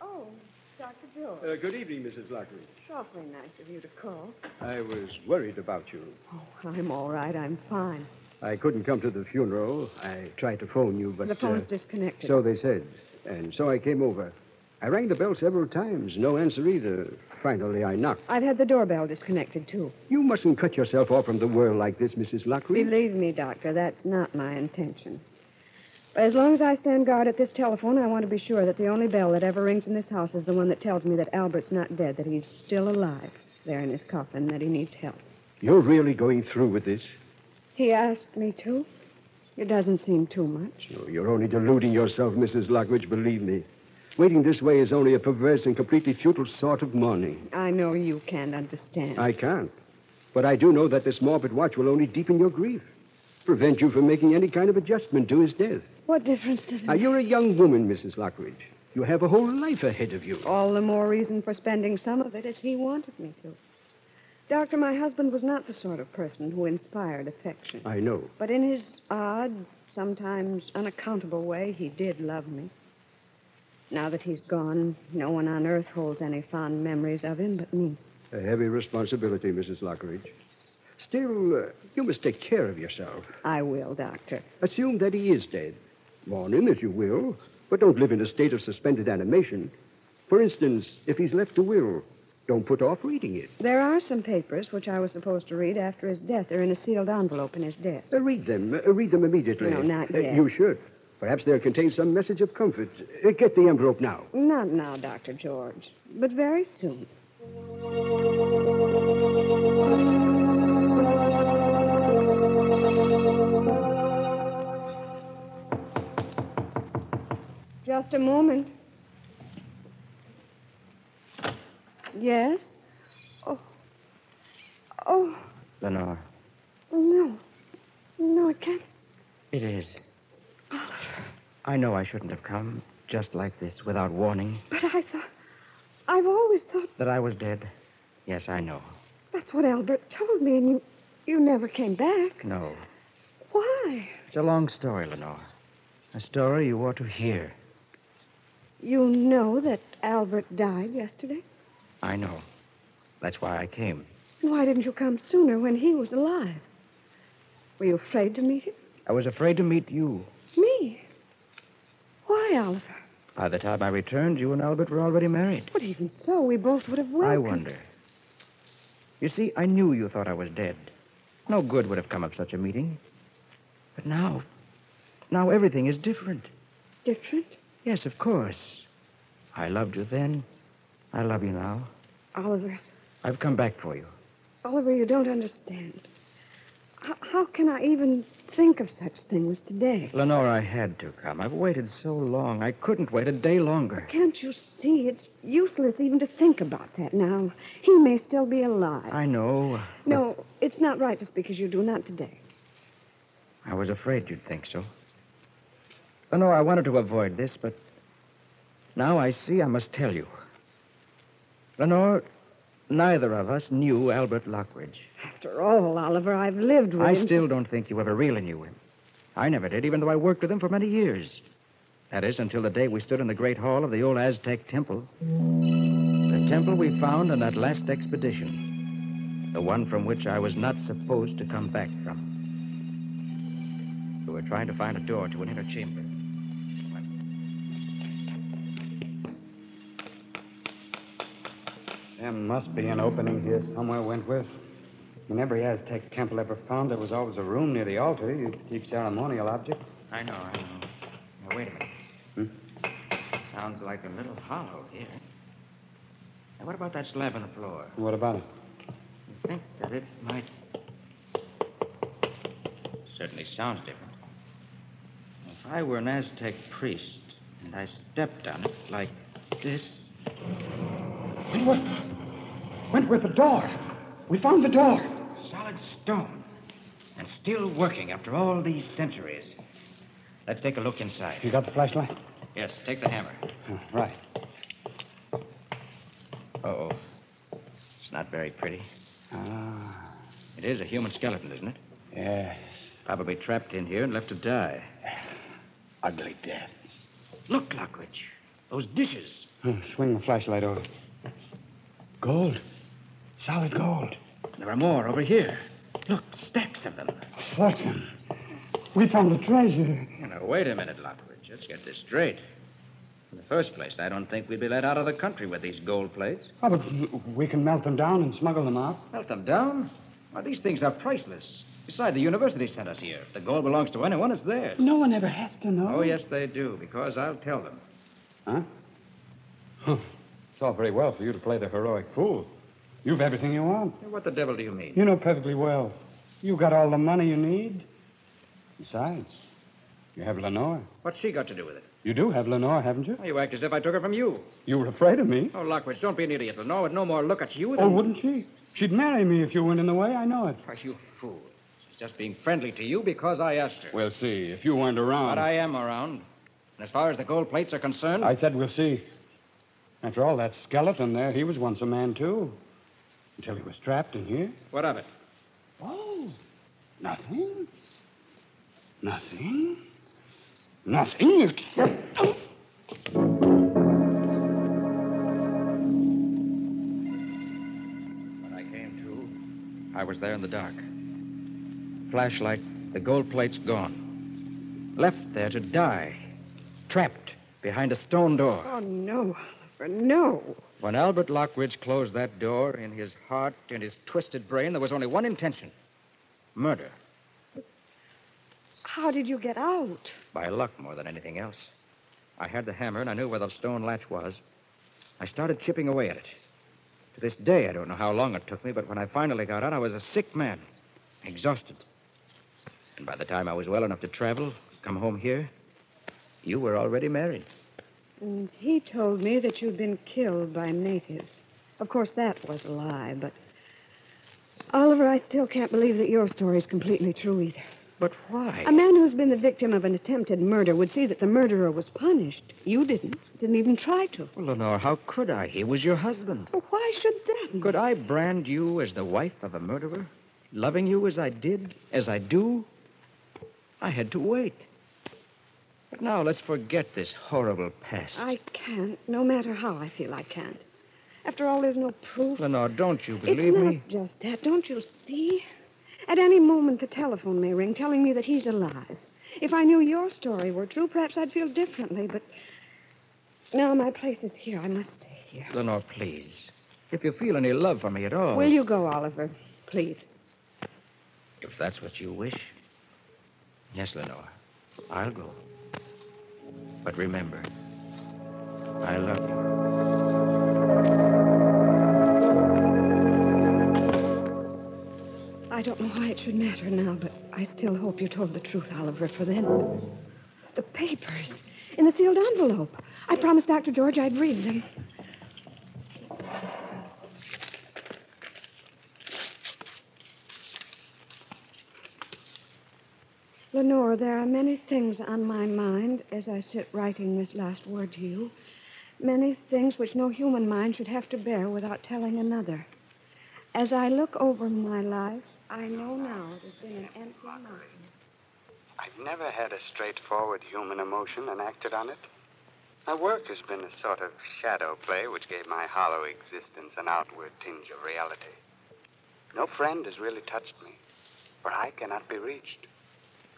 Oh, Dr. George. Uh, good evening, Mrs. Lockridge. Awfully nice of you to call. I was worried about you. Oh, I'm all right. I'm fine. I couldn't come to the funeral. I tried to phone you, but. the phone's uh, disconnected. So they said. And so I came over. I rang the bell several times. No answer either. Finally, I knocked. I've had the doorbell disconnected, too. You mustn't cut yourself off from the world like this, Mrs. Lockridge. Believe me, Doctor, that's not my intention. As long as I stand guard at this telephone, I want to be sure that the only bell that ever rings in this house is the one that tells me that Albert's not dead, that he's still alive there in his coffin, that he needs help. You're really going through with this? He asked me to. It doesn't seem too much. No, you're only deluding yourself, Mrs. Lockridge, believe me. Waiting this way is only a perverse and completely futile sort of mourning. I know you can't understand. I can't. But I do know that this morbid watch will only deepen your grief, prevent you from making any kind of adjustment to his death. What difference does it Now, make? you're a young woman, Mrs. Lockridge. You have a whole life ahead of you. All the more reason for spending some of it as he wanted me to. Doctor, my husband was not the sort of person who inspired affection. I know. But in his odd, sometimes unaccountable way, he did love me. Now that he's gone, no one on earth holds any fond memories of him but me. A heavy responsibility, Mrs. Lockridge. Still, uh, you must take care of yourself. I will, Doctor. Assume that he is dead. Mourn him as you will, but don't live in a state of suspended animation. For instance, if he's left a will, don't put off reading it. There are some papers which I was supposed to read after his death. They're in a sealed envelope in his desk. Uh, read them. Uh, read them immediately. No, not Uh, yet. you should. Perhaps they'll contain some message of comfort. Uh, get the envelope now. Not now, Dr. George, but very soon. Just a moment. Yes? Oh. Oh, Lenore, no. No, it can't. it is. I know I shouldn't have come just like this without warning But I thought. I've always thought that I was dead. Yes, I know. that's what Albert told me, and you. You never came back. No. Why? It's a long story, Lenore. A story you ought to hear. You know that Albert died yesterday? I know. That's why I came. Why didn't you come sooner when he was alive? Were you afraid to meet him? I was afraid to meet you. Why, Oliver? By the time I returned, you and Albert were already married. But even so, we both would have welcomed. I wonder. You see, I knew you thought I was dead. No good would have come of such a meeting. But now, now everything is different. Different? Yes, of course. I loved you then. I love you now. Oliver, I've come back for you. Oliver, you don't understand. How, how can I even think of such things today? Lenore, I had to come. I've waited so long. I couldn't wait a day longer. Can't you see? It's useless even to think about that now. He may still be alive. I know. No, it's not right to speak as you do, not today. I was afraid you'd think so. Lenore, I wanted to avoid this, but now I see I must tell you. Lenore, neither of us knew Albert Lockridge. After all, Oliver, I've lived with I him. still don't think you ever really knew him. I never did, even though I worked with him for many years. That is, until the day we stood in the great hall of the old Aztec temple. The temple we found on that last expedition. The one from which I was not supposed to come back from. We were trying to find a door to an inner chamber. There must be an opening here somewhere, Wentworth. In every Aztec temple ever found, there was always a room near the altar used to keep ceremonial objects. I know, I know. Now, wait a minute. Hmm? Sounds like a little hollow here. Now, what about that slab on the floor? What about it? You think that it might. Certainly sounds different. If I were an Aztec priest and I stepped on it like this. Wentworth! Wentworth, the door! We found the door! Solid stone. And still working after all these centuries. Let's take a look inside. You got the flashlight? Yes, take the hammer. Oh, right. oh. It's not very pretty. Ah. It is a human skeleton, isn't it? Yeah. Probably trapped in here and left to die. Ugly death. Look, Lockridge. Those dishes. Hmm, Swing the flashlight over. Gold. Solid gold. There are more over here. Look, stacks of them. Fortune. We found the treasure. Now, wait a minute, Lockridge. Let's get this straight. In the first place, I don't think we'd be let out of the country with these gold plates. Oh, but we can melt them down and smuggle them out. Melt them down? Why, these things are priceless. Besides, the university sent us here. If the gold belongs to anyone, it's theirs. No one ever has to know. Oh, yes, they do, because I'll tell them. Huh? Huh. It's all very well for you to play the heroic fool. You've everything you want. What the devil do you mean? You know perfectly well. You've got all the money you need. Besides, you have Lenore. What's she got to do with it? You do have Lenore, haven't you? You act as if I took her from you. You were afraid of me. Oh, Lockridge, don't be an idiot. Lenore would no more look at you than. Oh, wouldn't she? She'd marry me if you went in the way. I know it. Why, you fool. She's just being friendly to you because I asked her. We'll see. If you weren't around. But I am around. And as far as the gold plates are concerned... I said we'll see. After all, that skeleton there, he was once a man, too. Until he was trapped in here? What of it? Oh, nothing. Nothing. Nothing except. When I came to, I was there in the dark. Flashlight, the gold plate's gone. Left there to die, trapped behind a stone door. Oh, no, Oliver, no. When Albert Lockridge closed that door, in his heart, in his twisted brain, there was only one intention murder. How did you get out? By luck more than anything else. I had the hammer and I knew where the stone latch was. I started chipping away at it. To this day, I don't know how long it took me, but when I finally got out, I was a sick man, exhausted. And by the time I was well enough to travel, come home here, you were already married. And he told me that you'd been killed by natives. Of course, that was a lie, but. Oliver, I still can't believe that your story is completely true either. But why? A man who's been the victim of an attempted murder would see that the murderer was punished. You didn't. Didn't even try to. Well, Lenore, how could I? He was your husband. Well, why should that? Could I brand you as the wife of a murderer? Loving you as I did, as I do? I had to wait. But now let's forget this horrible past. I can't, no matter how I feel I can't. After all, there's no proof. Lenore, don't you believe it's not me? just that. Don't you see? At any moment, the telephone may ring telling me that he's alive. If I knew your story were true, perhaps I'd feel differently, but now my place is here. I must stay here. Lenore, please. If you feel any love for me at all. Will you go, Oliver? Please. If that's what you wish. Yes, Lenore. I'll go. But remember, I love you. I don't know why it should matter now, but I still hope you told the truth, Oliver, for then. The papers in the sealed envelope. I promised Dr. George I'd read them. Lenore, there are many things on my mind as I sit writing this last word to you. Many things which no human mind should have to bear without telling another. As I look over my life, I know now it has been an empty mountain. I've never had a straightforward human emotion and acted on it. My work has been a sort of shadow play which gave my hollow existence an outward tinge of reality. No friend has really touched me, for I cannot be reached.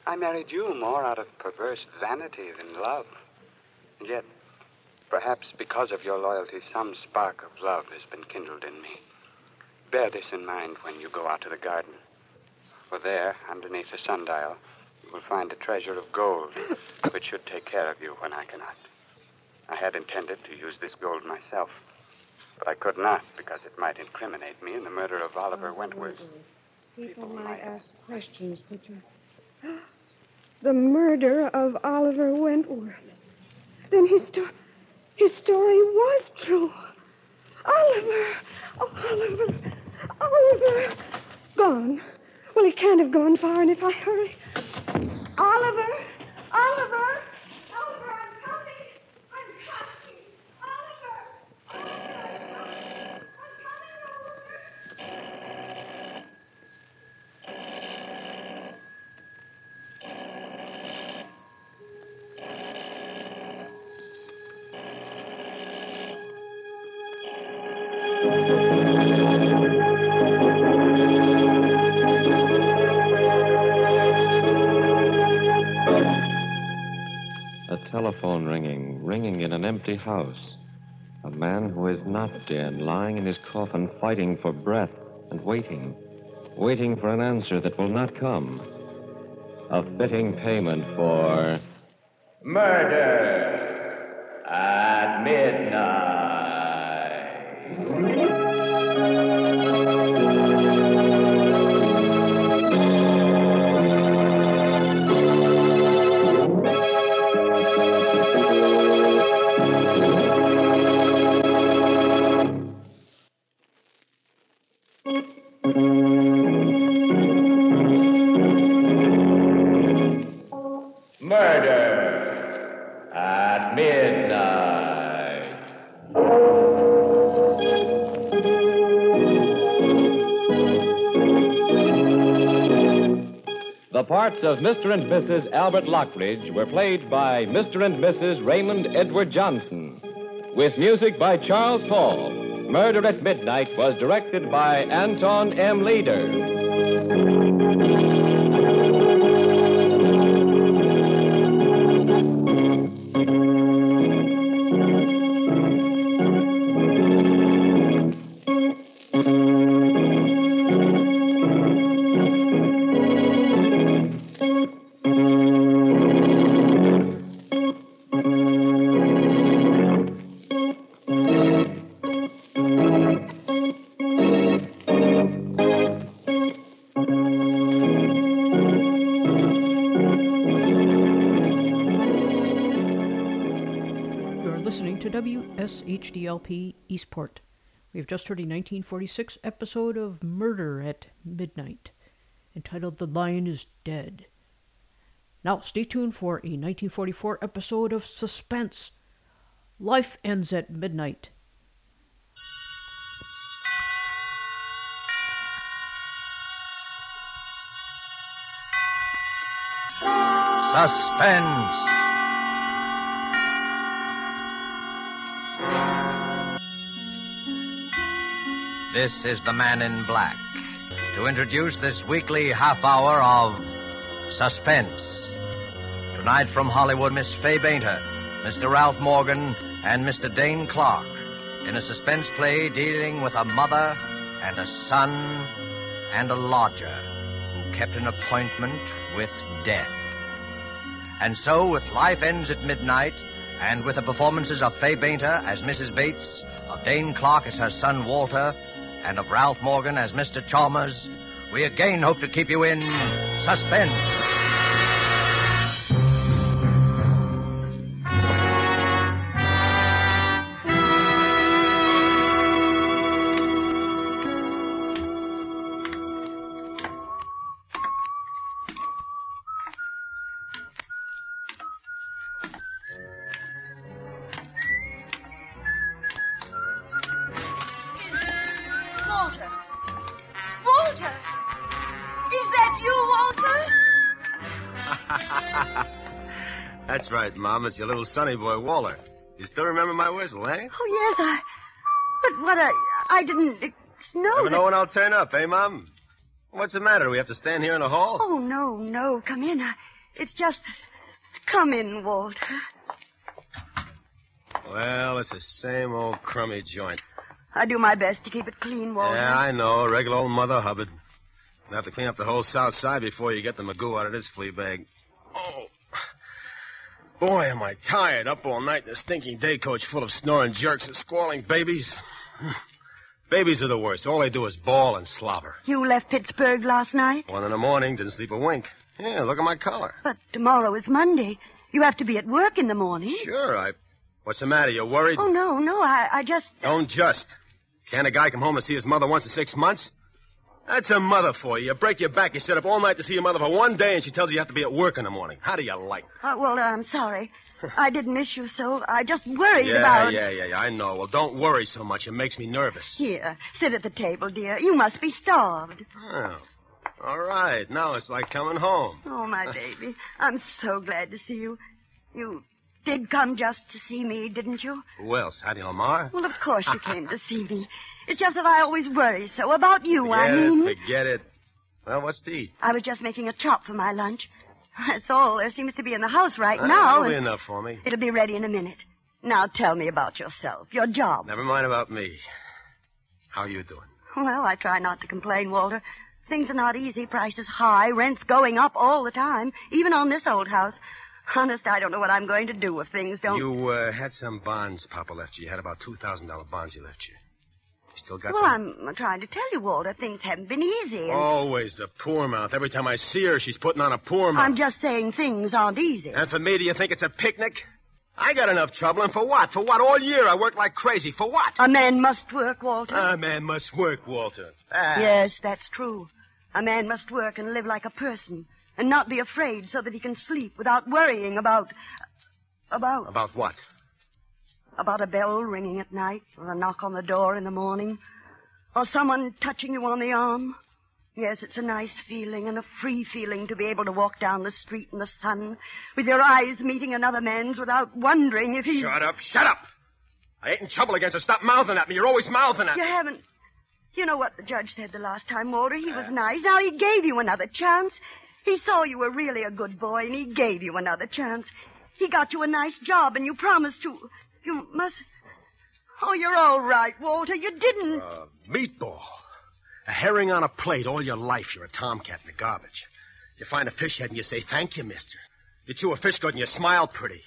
I married you more out of perverse vanity than love. And yet, perhaps because of your loyalty, some spark of love has been kindled in me. Bear this in mind when you go out to the garden. For there, underneath the sundial, you will find a treasure of gold, which should take care of you when I cannot. I had intended to use this gold myself, but I could not because it might incriminate me in the murder of Oliver Wentworth. People might ask questions, which are. The murder of Oliver Wentworth. Then his, sto- his story was true. Oliver! Oh, Oliver! Oliver! Gone. Well, he can't have gone far, and if I hurry. Telephone ringing, ringing in an empty house. A man who is not dead, lying in his coffin, fighting for breath and waiting, waiting for an answer that will not come. A fitting payment for. Murder at midnight. Parts of Mr. and Mrs. Albert Lockridge were played by Mr. and Mrs. Raymond Edward Johnson, with music by Charles Paul. Murder at Midnight was directed by Anton M. Leader. To WSHDLP Eastport. We have just heard a 1946 episode of Murder at Midnight, entitled The Line is Dead. Now, stay tuned for a 1944 episode of Suspense Life Ends at Midnight. Suspense. This is the Man in Black to introduce this weekly half hour of suspense. Tonight from Hollywood, Miss Fay Bainter, Mr. Ralph Morgan, and Mr. Dane Clark in a suspense play dealing with a mother and a son and a lodger who kept an appointment with death. And so, with Life Ends at Midnight, and with the performances of Fay Bainter as Mrs. Bates, of Dane Clark as her son Walter, and of Ralph Morgan as Mr. Chalmers, we again hope to keep you in suspense. That's right, Mom. It's your little sonny boy, Walter. You still remember my whistle, eh? Oh, yes, I. But what I. I didn't know. Never that- know when I'll turn up, eh, Mom? What's the matter? Do we have to stand here in the hall? Oh, no, no. Come in. I, it's just. Come in, Walter. Well, it's the same old crummy joint. I do my best to keep it clean, Walter. Yeah, I know. Regular old Mother Hubbard. You'll have to clean up the whole south side before you get the magoo out of this flea bag. Boy, am I tired. Up all night in a stinking day coach full of snoring jerks and squalling babies. babies are the worst. All they do is bawl and slobber. You left Pittsburgh last night? One in the morning, didn't sleep a wink. Yeah, look at my collar. But tomorrow is Monday. You have to be at work in the morning. Sure, I. What's the matter? You're worried? Oh, no, no. I, I just. Don't just. Can't a guy come home and see his mother once in six months? That's a mother for you. You break your back, you sit up all night to see your mother for one day, and she tells you you have to be at work in the morning. How do you like? Uh, Walter, I'm sorry. I didn't miss you so. I just worried yeah, about. yeah, yeah, yeah. I know. Well, don't worry so much. It makes me nervous. Here, sit at the table, dear. You must be starved. Oh. All right. Now it's like coming home. Oh, my baby. I'm so glad to see you. You did come just to see me, didn't you? Who else? Hattie Lamar? Well, of course you came to see me. It's just that I always worry so about you, Forget I mean. it. Forget it. Well, what's to eat? I was just making a chop for my lunch. That's all there seems to be in the house right Uh, now. That'll be enough for me. It'll be ready in a minute. Now tell me about yourself, your job. Never mind about me. How are you doing? Well, I try not to complain, Walter. Things are not easy, prices high, rents going up all the time, even on this old house. Honest, I don't know what I'm going to do if things don't. You uh, had some bonds Papa left you. You had about $2,000 bonds he left you. Still got well, them? I'm trying to tell you, Walter, things haven't been easy. and Always the poor mouth. Every time I see her, she's putting on a poor mouth. I'm just saying things aren't easy. And for me, do you think it's a picnic? I got enough trouble, and for what? For what? All year I worked like crazy. For what? A man must work, Walter. A man must work, Walter. Ah. Yes, that's true. A man must work and live like a person, and not be afraid so that he can sleep without worrying about. about. About what? About a bell ringing at night, or a knock on the door in the morning, or someone touching you on the arm. Yes, it's a nice feeling and a free feeling to be able to walk down the street in the sun with your eyes meeting another man's without wondering if he's. Shut up, shut up! I ain't in trouble against her. Stop mouthing at me. You're always mouthing at me. You haven't. You know what the judge said the last time, Walter? He was uh. nice. Now he gave you another chance. He saw you were really a good boy, and he gave you another chance. He got you a nice job, and you promised to. You must. Oh, you're all right, Walter. You didn't. Uh, meatball. A herring on a plate all your life. You're a tomcat in the garbage. You find a fish head and you say, thank you, mister. You chew a fish good and you smile pretty.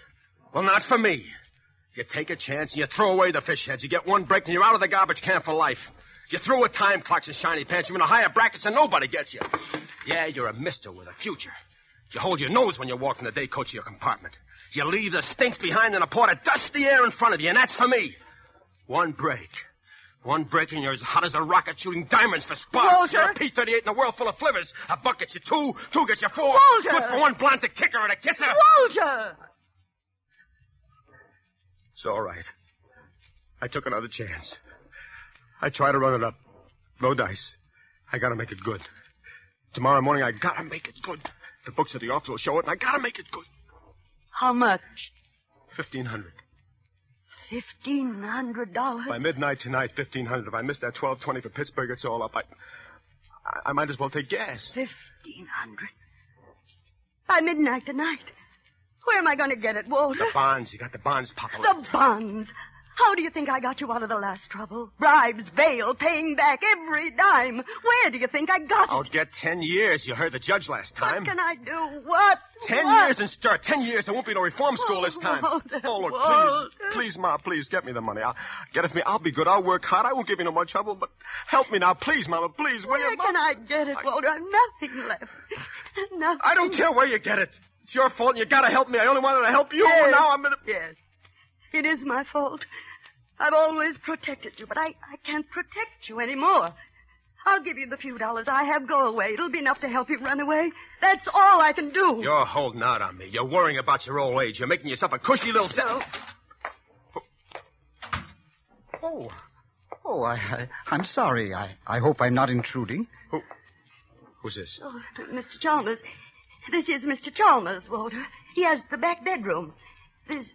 Well, not for me. You take a chance and you throw away the fish heads. You get one break and you're out of the garbage can for life. You throw a time clocks and shiny pants. You're in a higher brackets and nobody gets you. Yeah, you're a mister with a future. You hold your nose when you walk from the day coach to your compartment. You leave the stinks behind in a pot of dusty air in front of you, and that's for me. One break. One break and you're as hot as a rocket shooting diamonds for sparks. Walter! You're a P-38 in a world full of flivvers. A buck gets you two, two gets you four. Walter! Good for one blonde to kick her and a kisser. Walter! It's all right. I took another chance. I tried to run it up. No dice. I gotta make it good. Tomorrow morning, I gotta make it good. The books at the office will show it, and I gotta make it good. How much? Fifteen hundred. Fifteen hundred dollars. By midnight tonight, fifteen hundred. If I miss that twelve twenty for Pittsburgh, it's all up. I, I, I might as well take gas. Fifteen hundred. By midnight tonight. Where am I going to get it, Walter? The bonds. You got the bonds, Papa. The bonds. How do you think I got you out of the last trouble? Bribes, bail, paying back every dime. Where do you think I got it? I'll get ten years. You heard the judge last time. What can I do? What? Ten What? years and start. Ten years. There won't be no reform school this oh, time. Walter, oh, look, Walter. please. Please, Ma, please get me the money. I'll get it for me. I'll be good. I'll work hard. I won't give you no more trouble, but help me now. Please, Mama, please. Will Where you? can I get it, Walter? I've nothing left. Nothing. I don't care where you get it. It's your fault and you gotta help me. I only wanted to help you. Yes. Now I'm gonna. Yes. It is my fault. I've always protected you, but I, I can't protect you anymore. I'll give you the few dollars I have. Go away. It'll be enough to help you run away. That's all I can do. You're holding out on me. You're worrying about your old age. You're making yourself a cushy little set. Oh. oh. Oh, I, I, I'm sorry. I, I hope I'm not intruding. Who, who's this? Oh, Mr. Chalmers. This is Mr. Chalmers, Walter. He has the back bedroom. This.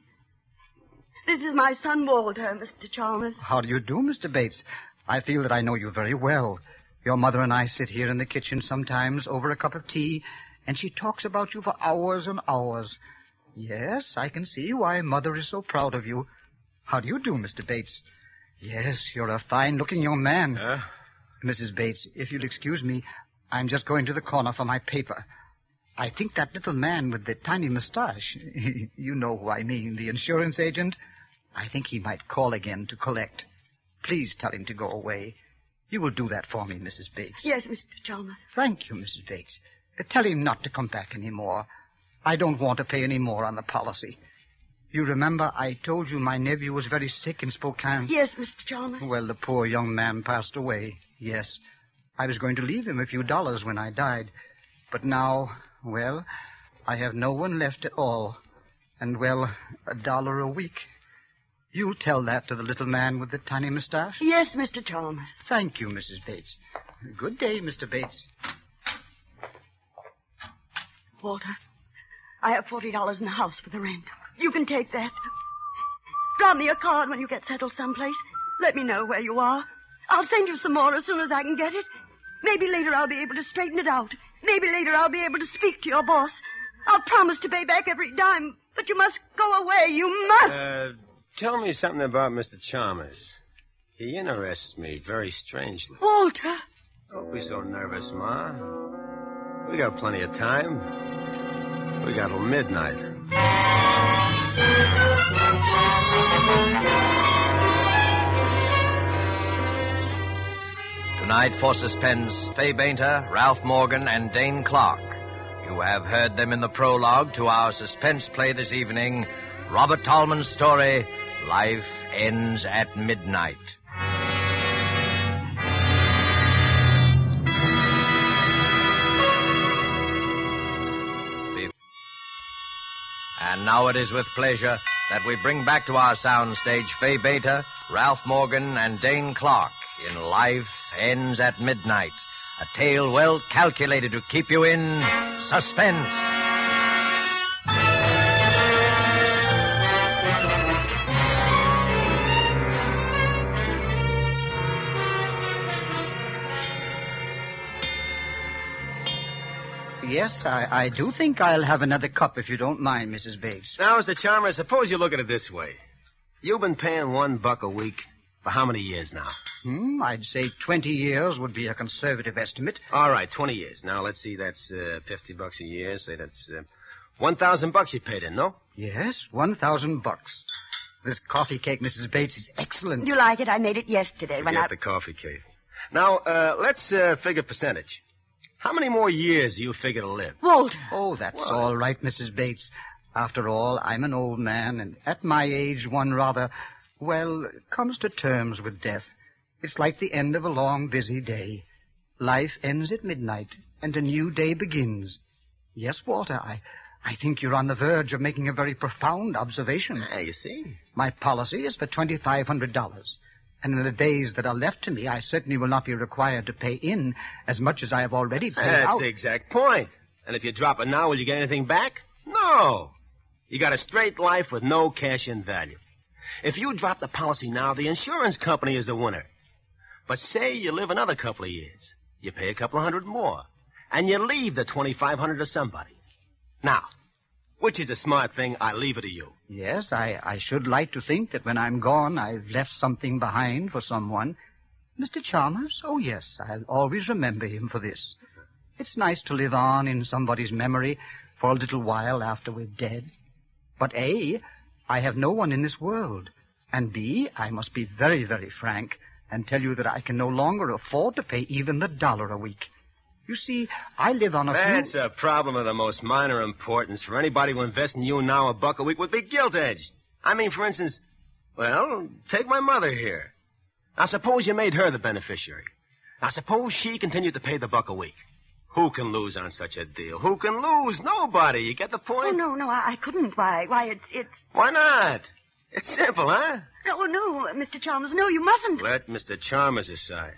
This is my son, Walter, Mr. Chalmers. How do you do, Mr. Bates? I feel that I know you very well. Your mother and I sit here in the kitchen sometimes over a cup of tea, and she talks about you for hours and hours. Yes, I can see why Mother is so proud of you. How do you do, Mr. Bates? Yes, you're a fine looking young man. Huh? Mrs. Bates, if you'll excuse me, I'm just going to the corner for my paper. I think that little man with the tiny mustache, you know who I mean, the insurance agent, I think he might call again to collect. Please tell him to go away. You will do that for me, Mrs. Bates. Yes, Mr. Chalmers. Thank you, Mrs. Bates. Uh, tell him not to come back any more. I don't want to pay any more on the policy. You remember I told you my nephew was very sick in Spokane? Yes, Mr. Chalmers. Well, the poor young man passed away. Yes. I was going to leave him a few dollars when I died. But now, well, I have no one left at all. And, well, a dollar a week. You'll tell that to the little man with the tiny mustache? Yes, Mr. Chalmers. Thank you, Mrs. Bates. Good day, Mr. Bates. Walter, I have forty dollars in the house for the rent. You can take that. Drop me a card when you get settled someplace. Let me know where you are. I'll send you some more as soon as I can get it. Maybe later I'll be able to straighten it out. Maybe later I'll be able to speak to your boss. I'll promise to pay back every dime, but you must go away. You must. Uh, tell me something about Mr. Chalmers. He interests me very strangely. Walter. Don't be so nervous, Ma. We got plenty of time. We got till midnight. Tonight for suspense, Fay Bainter, Ralph Morgan, and Dane Clark. You have heard them in the prologue to our suspense play this evening, Robert Tallman's story, Life Ends at Midnight. And now it is with pleasure that we bring back to our soundstage Fay Bainter, Ralph Morgan, and Dane Clark in Life Ends at Midnight, a tale well calculated to keep you in suspense. Yes, I, I do think I'll have another cup if you don't mind, Mrs. Bates. Now, Mr. Chalmers, suppose you look at it this way. You've been paying one buck a week for how many years now? Hmm, I'd say 20 years would be a conservative estimate. All right, 20 years. Now, let's see, that's uh, 50 bucks a year. Say that's uh, 1,000 bucks you paid in, no? Yes, 1,000 bucks. This coffee cake, Mrs. Bates, is excellent. You like it? I made it yesterday when Forget I. the coffee cake. Now, uh, let's uh, figure percentage. How many more years do you figure to live? Walter. Oh, that's What? all right, Mrs. Bates. After all, I'm an old man, and at my age, one rather, well, comes to terms with death. It's like the end of a long, busy day. Life ends at midnight, and a new day begins. Yes, Walter, I, I think you're on the verge of making a very profound observation. Yeah, you see. My policy is for $2,500. And in the days that are left to me, I certainly will not be required to pay in as much as I have already paid That's out. the exact point. And if you drop it now, will you get anything back? No. You got a straight life with no cash in value. If you drop the policy now, the insurance company is the winner. But say you live another couple of years. You pay a couple of hundred more. And you leave the 2500 to somebody. Now, which is a smart thing, I leave it to you. Yes, I, I should like to think that when I'm gone, I've left something behind for someone. Mr. Chalmers? Oh, yes, I'll always remember him for this. It's nice to live on in somebody's memory for a little while after we're dead. But A, I have no one in this world. And B, I must be very, very frank and tell you that I can no longer afford to pay even the dollar a week. You see, I live on a That's few... a problem of the most minor importance. For anybody who invests in you now, a buck a week would be gilt-edged. I mean, for instance, well, take my mother here. Now, suppose you made her the beneficiary. Now, suppose she continued to pay the buck a week. Who can lose on such a deal? Who can lose? Nobody. You get the point? Oh, point? no, no, I, I couldn't. Why, why, it's, it's. Why not? It's simple, huh? No, no, Mr. Chalmers, no, you mustn't. Let Mr. Chalmers decide.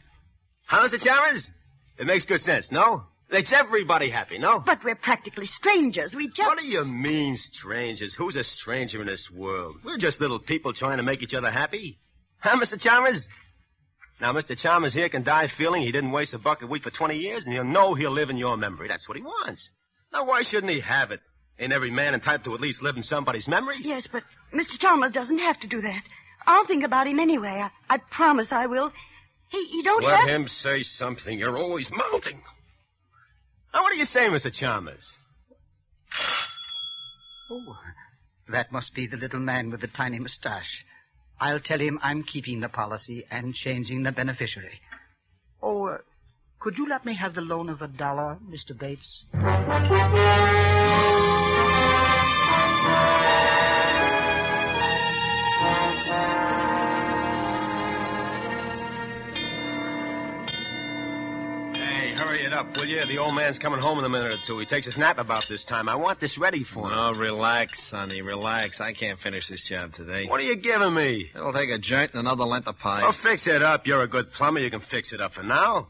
How's Mr. Chalmers? It makes good sense, no? Makes everybody happy, no? But we're practically strangers. We just. What do you mean, strangers? Who's a stranger in this world? We're just little people trying to make each other happy. Huh, Mr. Chalmers? Now, Mr. Chalmers here can die feeling he didn't waste a buck a week for 20 years, and he'll know he'll live in your memory. That's what he wants. Now, why shouldn't he have it? Ain't every man entitled to at least live in somebody's memory? Yes, but Mr. Chalmers doesn't have to do that. I'll think about him anyway. I, I promise I will. He, he don't Let have. him say something. You're always mounting. Now, what do you say, Mr. Chalmers? Oh, that must be the little man with the tiny mustache. I'll tell him I'm keeping the policy and changing the beneficiary. Oh, uh, could you let me have the loan of a dollar, Mr. Bates? Up, will you? The old man's coming home in a minute or two. He takes a nap about this time. I want this ready for him. Oh, relax, Sonny, relax. I can't finish this job today. What are you giving me? It'll take a joint and another length of pipe. Oh, fix it up. You're a good plumber. You can fix it up for now.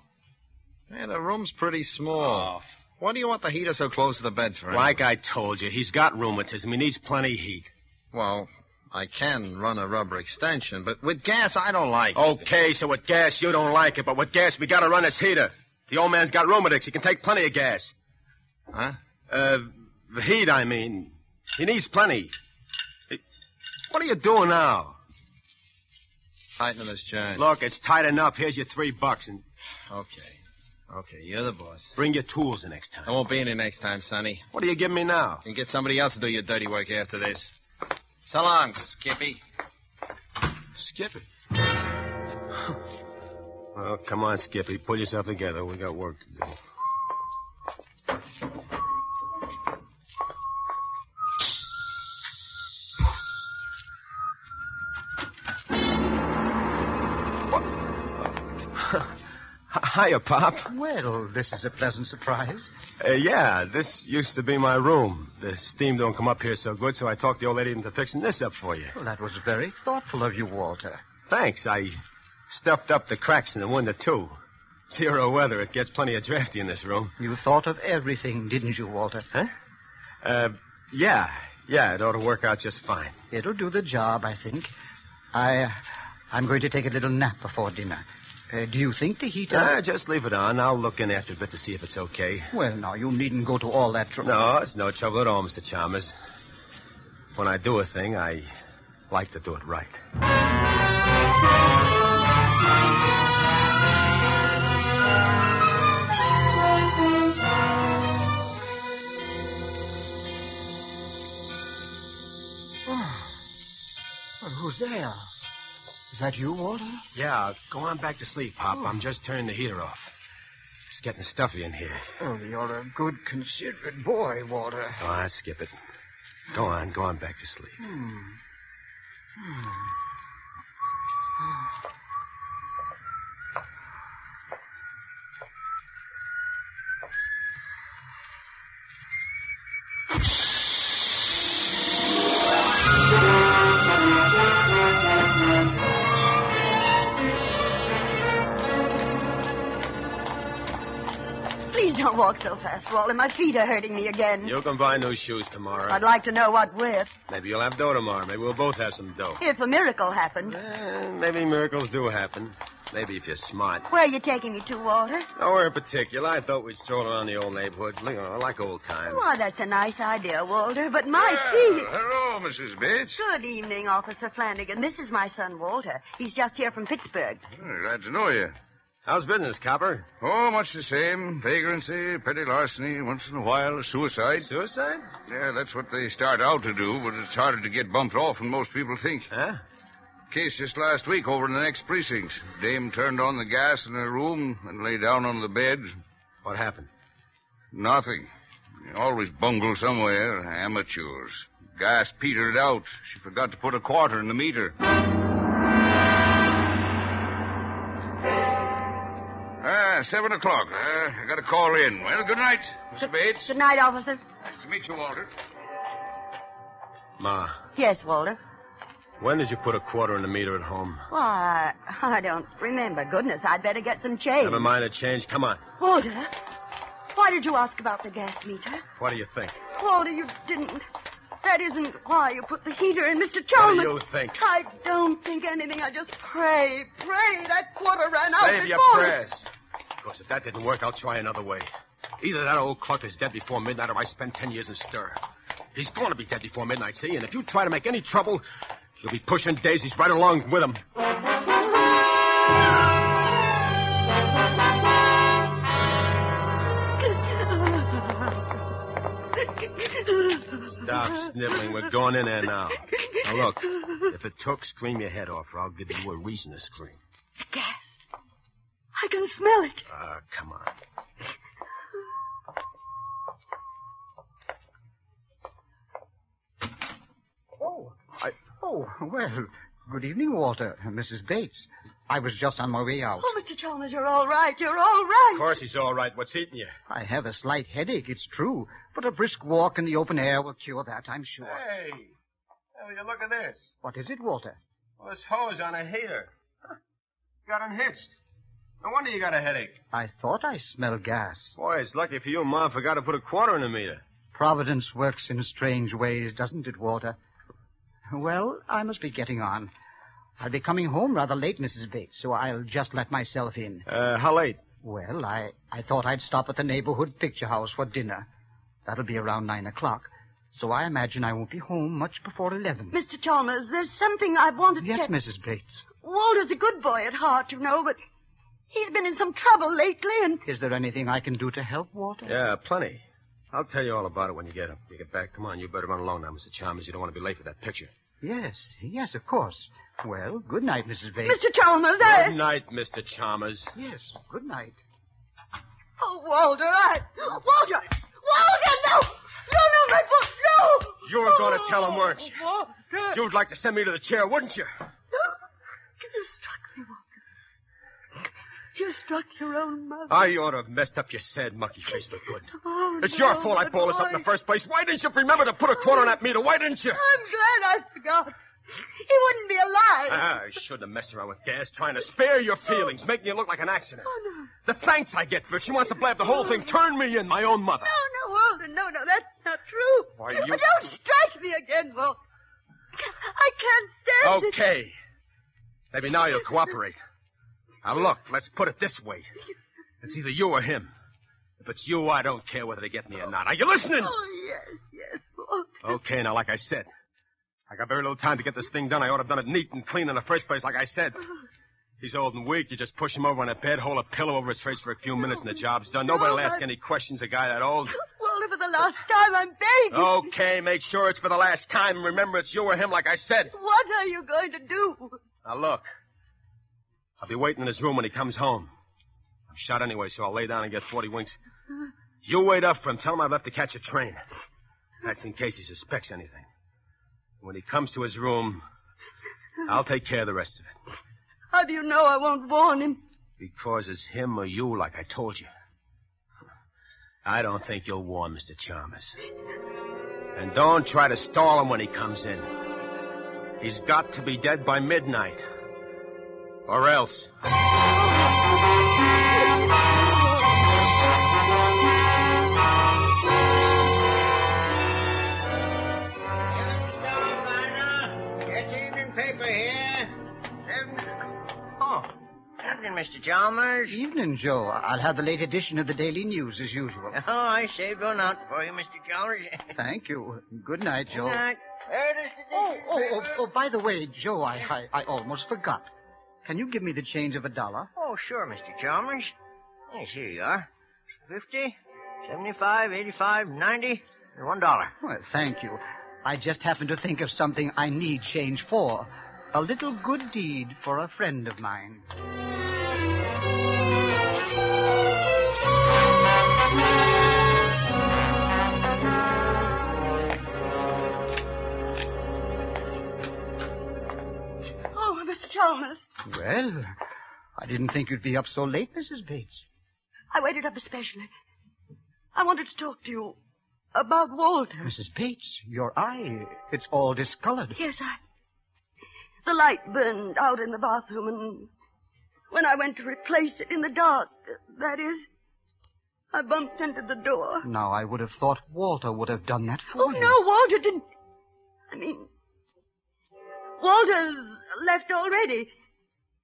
Hey, the room's pretty small. Oh. Why do you want the heater so close to the bed for? Like I told you, he's got rheumatism. He needs plenty of heat. Well, I can run a rubber extension, but with gas, I don't like it. Okay, so with gas, you don't like it, but with gas, we gotta run this heater. The old man's got rheumatics. He can take plenty of gas. Huh? Uh, the heat, I mean. He needs plenty. Hey, What are you doing now? Tightening this joint. Look, it's tight enough. Here's your three bucks, and Okay. Okay, you're the boss. bring your tools the next time. I won't be any next time, Sonny. What are you giving me now? You can get somebody else to do your dirty work after this. So long, Skippy. Skippy. Well, come on, Skippy. Pull yourself together. We got work to do. Hiya, Pop. Well, this is a pleasant surprise. Uh, yeah, this used to be my room. The steam don't come up here so good, so I talked the old lady into fixing this up for you. Well, that was very thoughtful of you, Walter. Thanks. I stuffed up the cracks in the window, too. Zero weather. It gets plenty of drafty in this room. You thought of everything, didn't you, Walter? Huh? Uh, yeah. Yeah, it ought to work out just fine. It'll do the job, I think. I, uh, I'm going to take a little nap before dinner. Uh, do you think the heater... Ah, just leave it on. I'll look in after a bit to see if it's okay. Well, now, you needn't go to all that trouble. No, it's no trouble at all, Mr. Chalmers. When I do a thing, I like to do it right. Oh. Well, who's there? Is that you, Walter? Yeah, go on back to sleep, Pop. I'm just turning the heater off. It's getting stuffy in here. Oh, you're a good, considerate boy, Walter. Oh, I skip it. Go on, go on back to sleep. Hmm. Hmm. Please don't walk so fast, Walter. My feet are hurting me again. You can buy new shoes tomorrow. I'd like to know what with. Maybe you'll have dough tomorrow. Maybe we'll both have some dough. If a miracle happened. Eh, maybe miracles do happen. Maybe if you're smart. Where are you taking me to, Walter? Nowhere in particular. I thought we'd stroll around the old neighborhood. You know, like old times. Why, that's a nice idea, Walter, but my feet. Hello, Mrs. Bates. Good evening, Officer Flanagan. This is my son, Walter. He's just here from Pittsburgh. Oh, glad to know you. How's business, Copper? Oh, much the same. Vagrancy, petty larceny, once in a while, suicide. Suicide? Yeah, that's what they start out to do, but it's harder to get bumped off than most people think. Huh? Case just last week over in the next precinct. Dame turned on the gas in her room and lay down on the bed. What happened? Nothing. Always bungle somewhere. Amateurs. Gas petered out. She forgot to put a quarter in the meter. Ah, seven o'clock. Uh, I got to call in. Well, good night, Mr. Bates. Good night, officer. Nice to meet you, Walter. Ma, Yes, Walter. when did you put a quarter in the meter at home? Why, I don't remember. Goodness, I'd better get some change. Never mind the change. Come on. Walter, why did you ask about the gas meter? What do you think? Walter, you didn't. That isn't why you put the heater in, Mr. Chalmers. What do you think? I don't think anything. I just pray, pray that quarter ran out before... Save your prayers. Of course, if that didn't work, I'll try another way. Either that old cluck is dead before midnight, or I spend ten years in stir. He's going to be dead before midnight, see? And if you try to make any trouble, you'll be pushing daisies right along with him. Stop sniveling. We're going in there now. Now, look, if it took, scream your head off, or I'll give you a reason to scream. Gas. Smell it. Ah, come on. Oh, I... Oh, well, good evening, Walter. Mrs. Bates. I was just on my way out. Oh, Mr. Chalmers, you're all right. You're all right. Of course he's all right. What's eating you? I have a slight headache, it's true, but a brisk walk in the open air will cure that, I'm sure. Hey, hey, you look at this. What is it, Walter? Well, this hose on a heater. Huh. Got unhitched. No wonder you got a headache. I thought I smelled gas. Boy, it's lucky for you Mom forgot to put a quarter in the meter. Providence works in strange ways, doesn't it, Walter? Well, I must be getting on. I'll be coming home rather late, Mrs. Bates, so I'll just let myself in. Uh, how late? Well, I, I thought I'd stop at the neighborhood picture house for dinner. That'll be around nine o'clock. So I imagine I won't be home much before eleven. Mr. Chalmers, there's something I've wanted to... Yes. Mrs. Bates. Walter's a good boy at heart, you know, but he's been in some trouble lately, and Is there anything I can do to help, Walter? Yeah, plenty. I'll tell you all about it when you get up. You get back. Come on, you better run along now, Mr. Chalmers. You don't want to be late for that picture. Yes, yes, of course. Well, good night, Mrs. Bates. Mr. Chalmers, I... Good night, Mr. Chalmers. Yes, good night. Oh, Walter, I... Walter! Walter, no! No, no, my book, no! You were going to oh, tell him, weren't you? Walter! You'd like to send me to the chair, wouldn't you? No. You struck me, Walter. You struck your own mother. I ought to have messed up your sad monkey face for good. Oh, It's no, your fault I but balled us up in the first place. Why didn't you remember to put a quarter on that meter? Why didn't you? I'm glad I forgot. He wouldn't be alive. Ah, I shouldn't have messed around with gas, trying to spare your feelings, making you look like an accident. Oh, no. The thanks I get for it. She wants to blab the whole thing, turn me in, my own mother. No, no, Walter, no, no, that's not true. Why, you- Don't strike me again, Walter. I can't stand it. Okay. Maybe now you'll cooperate. Now, look, let's put it this way. It's either you or him. If it's you, I don't care whether they get me or not. Are you listening? Oh, yes, yes, Walter. Okay, now, like I said, I got very little time to get this thing done. I ought to have done it neat and clean in the first place, like I said. He's old and weak. You just push him over on a bed, hold a pillow over his face for a few minutes, and the job's done. Nobody will ask any questions, a guy that old. Walter, for the last time, I'm begging. Okay, make sure it's for the last time. Remember, it's you or him, like I said. What are you going to do? Now, look. I'll be waiting in his room when he comes home. I'm shot anyway, so I'll lay down and get 40 winks. You wait up for him. Tell him I've left to catch a train. That's in case he suspects anything. When he comes to his room, I'll take care of the rest of it. How do you know I won't warn him? Because it's him or you, like I told you. I don't think you'll warn Mr. Chalmers. And don't try to stall him when he comes in. He's got to be dead by midnight. Oh, evening, Mr. Chalmers. Evening, Joe. I'll have the late edition of the Daily News as usual. Oh, I saved one out for you, Mr. Chalmers. Thank you. Good night, Joe. Good night. There the Oh, oh, oh, oh, by the way, Joe, I, I, I almost forgot. Can you give me the change of a dollar? Oh, sure, Mr. Chalmers. Yes, here you are. Fifty, seventy-five, eighty-five, ninety, and one dollar. Well, thank you. I just happened to think of something I need change for. A little good deed for a friend of mine. Oh, Mr. Chalmers. Well, I didn't think you'd be up so late, Mrs. Bates. I waited up especially. I wanted to talk to you about Walter. Mrs. Bates, your eye, it's all discolored. Yes, I. The light burned out in the bathroom, and when I went to replace it in the dark, that is, I bumped into the door. Now, I would have thought Walter would have done that for Oh, you. no, Walter didn't. I mean, Walter's left already.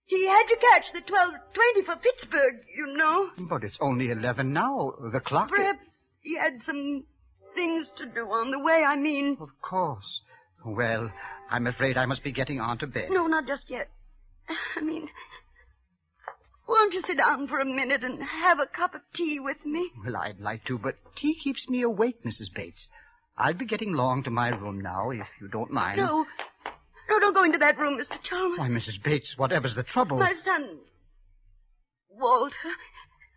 He had to catch the 1220 for Pittsburgh, you know. But it's only 11 now. The clock... Perhaps he had some things to do on the way, I mean. Of course. Well, I'm afraid I must be getting on to bed. No, not just yet. I mean, won't you sit down for a minute and have a cup of tea with me? Well, I'd like to, but tea keeps me awake, Mrs. Bates. I'll be getting along to my room now, if you don't mind. No. No, don't go into that room, Mr. Chalmers. Why, Mrs. Bates, whatever's the trouble? My son. Walter,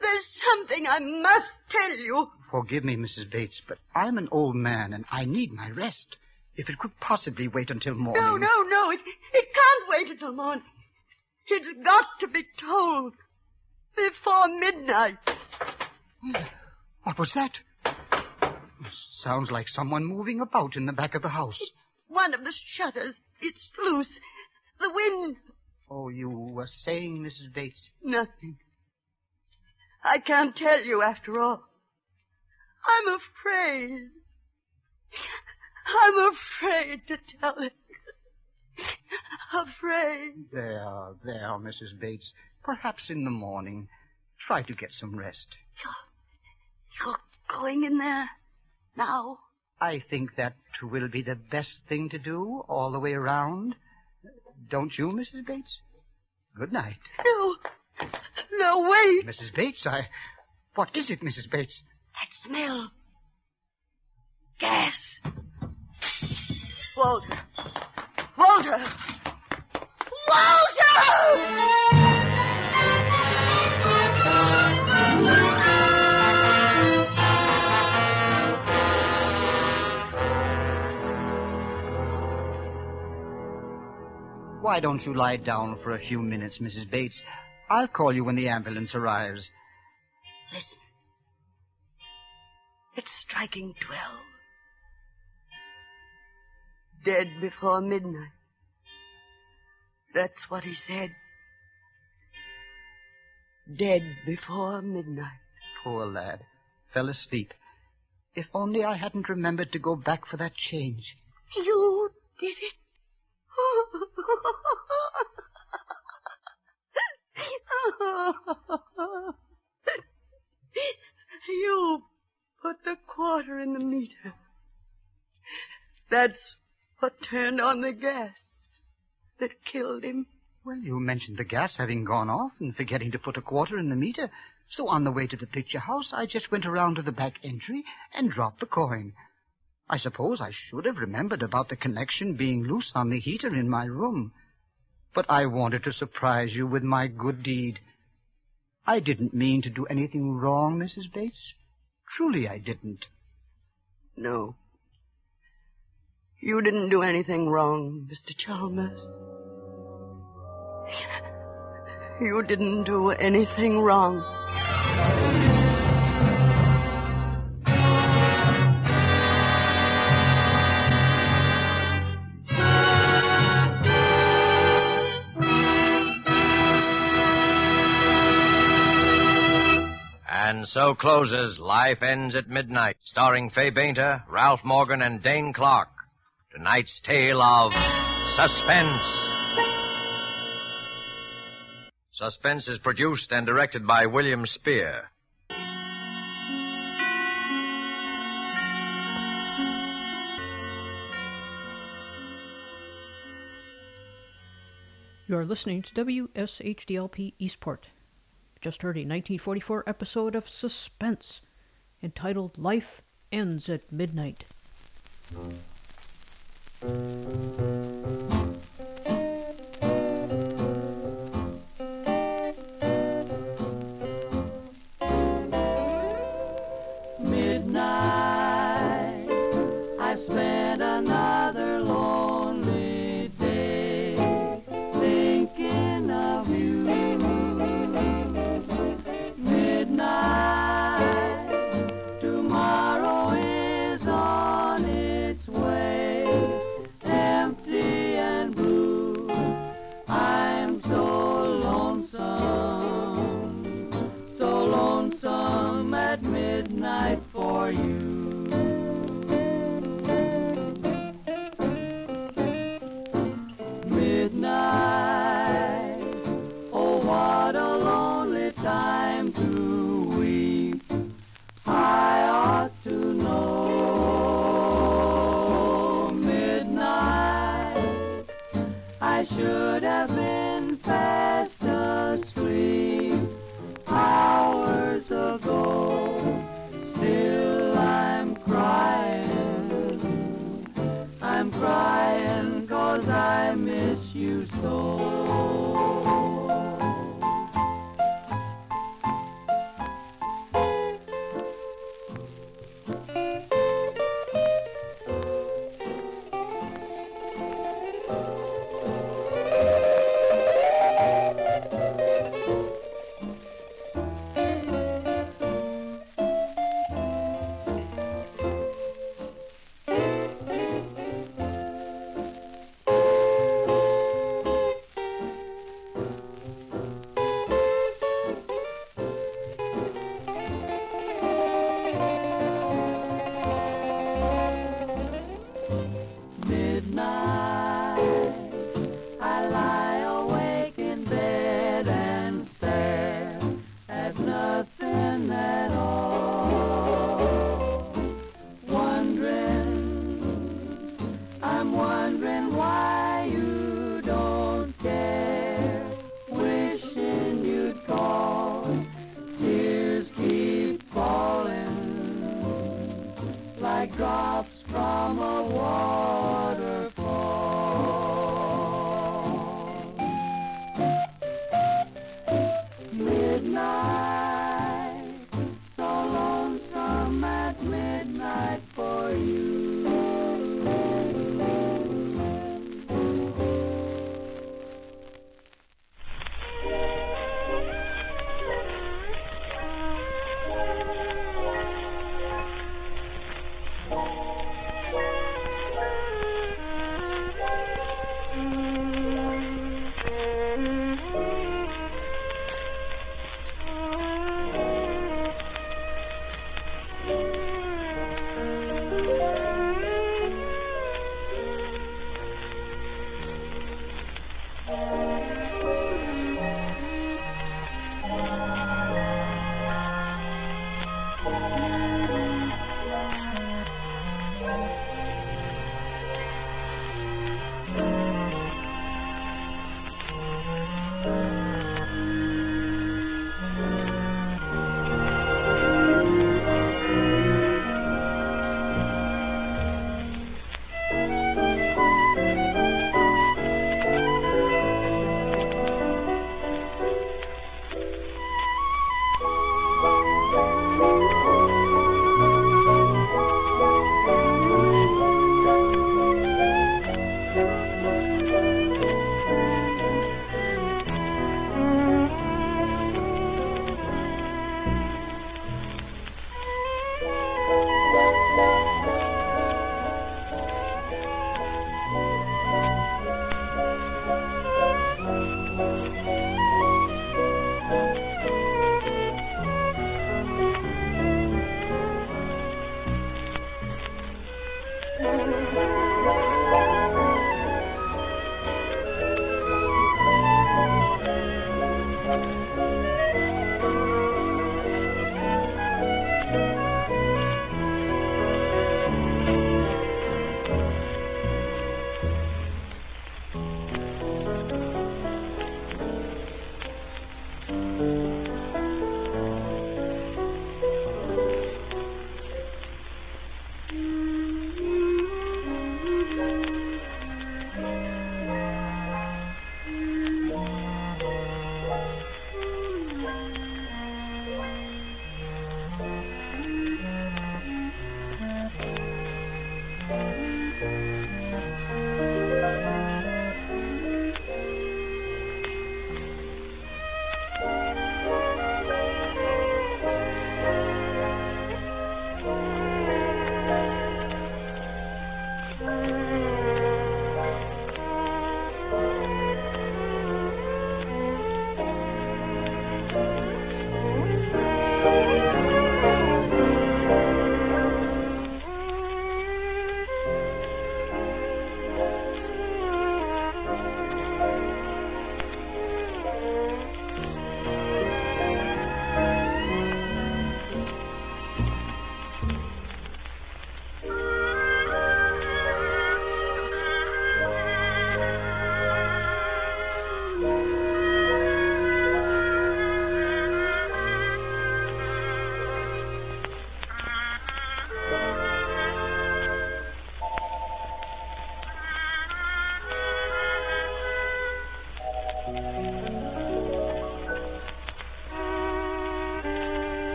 there's something I must tell you. Forgive me, Mrs. Bates, but I'm an old man and I need my rest. If it could possibly wait until morning. No, no, no. It, it can't wait until morning. It's got to be told before midnight. What was that? Sounds like someone moving about in the back of the house. One of the shutters. It's loose. The wind. Oh, you were saying, Mrs. Bates? Nothing. I can't tell you after all. I'm afraid. I'm afraid to tell it. afraid. There, there, Mrs. Bates. Perhaps in the morning. Try to get some rest. You're going in there now. I think that will be the best thing to do all the way around. Don't you, Mrs. Bates? Good night. No. No, wait. Mrs. Bates, I. What is it, Mrs. Bates? That smell. Gas. Walter. Walter. Walter! Why don't you lie down for a few minutes, Mrs. Bates? I'll call you when the ambulance arrives. Listen. It's striking twelve. Dead before midnight. That's what he said. Dead before midnight. Poor lad. Fell asleep. If only I hadn't remembered to go back for that change. You did it. You put the quarter in the meter. That's what turned on the gas that killed him. Well, you mentioned the gas having gone off and forgetting to put a quarter in the meter. So on the way to the picture house, I just went around to the back entry and dropped the coin. I suppose I should have remembered about the connection being loose on the heater in my room. But I wanted to surprise you with my good deed. I didn't mean to do anything wrong, Mrs. Bates. Truly, I didn't. No. You didn't do anything wrong, Mr. Chalmers. You didn't do anything wrong. And so closes Life Ends at Midnight, starring Fay Bainter, Ralph Morgan, and Dane Clark. Tonight's tale of suspense. Suspense is produced and directed by William Spier. You are listening to WSHDLP Eastport. Just heard a 1944 episode of Suspense entitled Life Ends at Midnight. Like drops from a waterfall.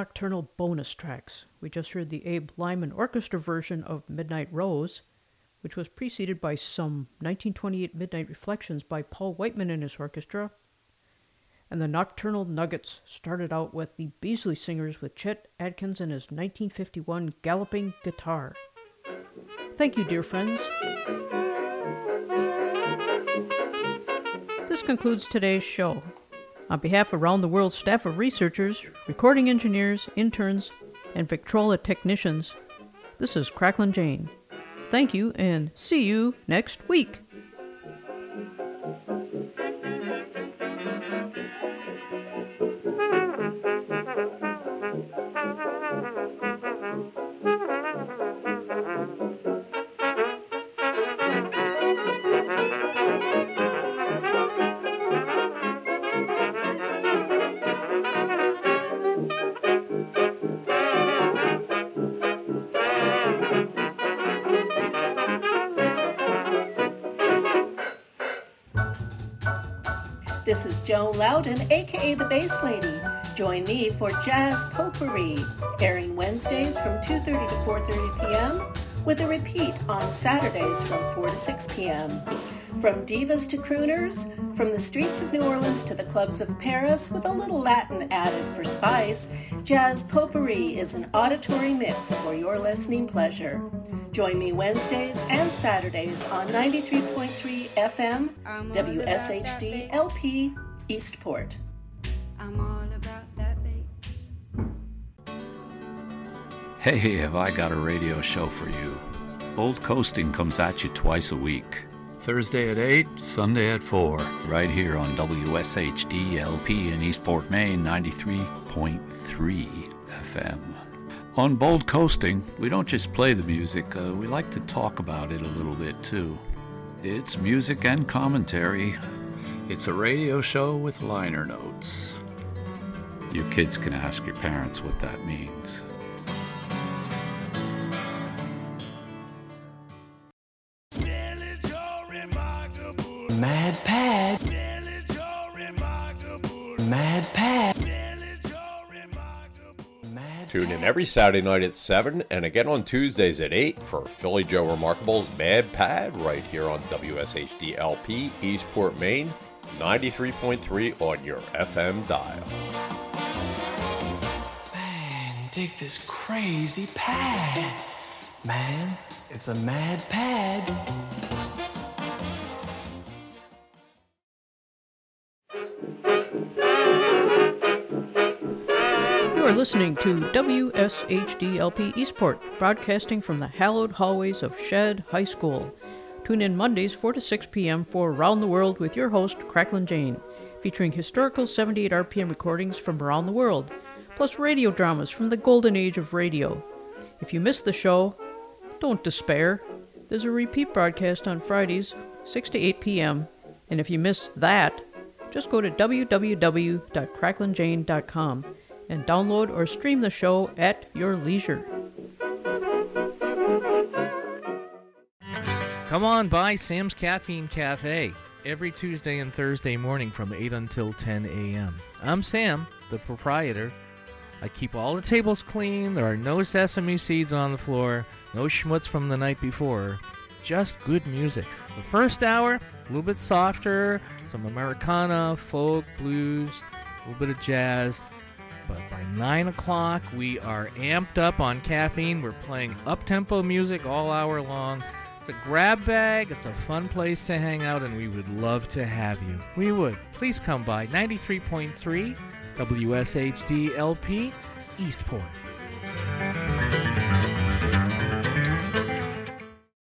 Nocturnal bonus tracks. We just heard the Abe Lyman Orchestra version of Midnight Rose, which was preceded by some 1928 Midnight Reflections by Paul Whiteman and his orchestra. And the Nocturnal Nuggets started out with the Beasley Singers with Chet Atkins and his 1951 Galloping Guitar. Thank you, dear friends. This concludes today's show. On behalf of Around the World staff of researchers, recording engineers, interns, and Victrola technicians, this is Cracklin' Jane. Thank you and see you next week. Loudon, aka the Bass Lady. Join me for Jazz Potpourri, airing Wednesdays from 2:30 to 4:30 p.m. with a repeat on Saturdays from 4 to 6 p.m. From divas to crooners, from the streets of New Orleans to the clubs of Paris, with a little Latin added for spice, Jazz Potpourri is an auditory mix for your listening pleasure. Join me Wednesdays and Saturdays on 93.3 FM, WSHD LP, Eastport. Hey, have I got a radio show for you? Bold Coasting comes at you twice a week. Thursday at 8, Sunday at 4, right here on WSHD LP in Eastport, Maine, 93.3 FM. On Bold Coasting, we don't just play the music, uh, we like to talk about it a little bit too. It's music and commentary. It's a radio show with liner notes. Your kids can ask your parents what that means. Mad Pad. Mad Pad. Tune in every Saturday night at 7 and again on Tuesdays at 8 for Philly Joe Remarkable's Mad Pad right here on WSHD LP, Eastport, Maine, 93.3 on your FM dial. Man, dig this crazy pad. Man, it's a mad pad. You are listening to WSHDLP Eastport, broadcasting from the hallowed hallways of Shead High School. Tune in Mondays 4 to 6 p.m. for Around the World with your host, Cracklin' Jane, featuring historical 78 RPM recordings from around the world, plus radio dramas from the golden age of radio. If you missed the show, don't despair. There's a repeat broadcast on Fridays, 6 to 8 p.m., and if you miss that, just go to www.cracklinjane.com and download or stream the show at your leisure. Come on by Sam's Caffeine Cafe every Tuesday and Thursday morning from 8 until 10 a.m. I'm Sam, the proprietor. I keep all the tables clean. There are no sesame seeds on the floor, no schmutz from the night before. Just good music. The first hour, a little bit softer, some Americana, folk, blues, a little bit of jazz. But by 9 o'clock, we are amped up on caffeine. We're playing up tempo music all hour long. It's a grab bag, it's a fun place to hang out, and we would love to have you. We would. Please come by 93.3 WSHD LP, Eastport.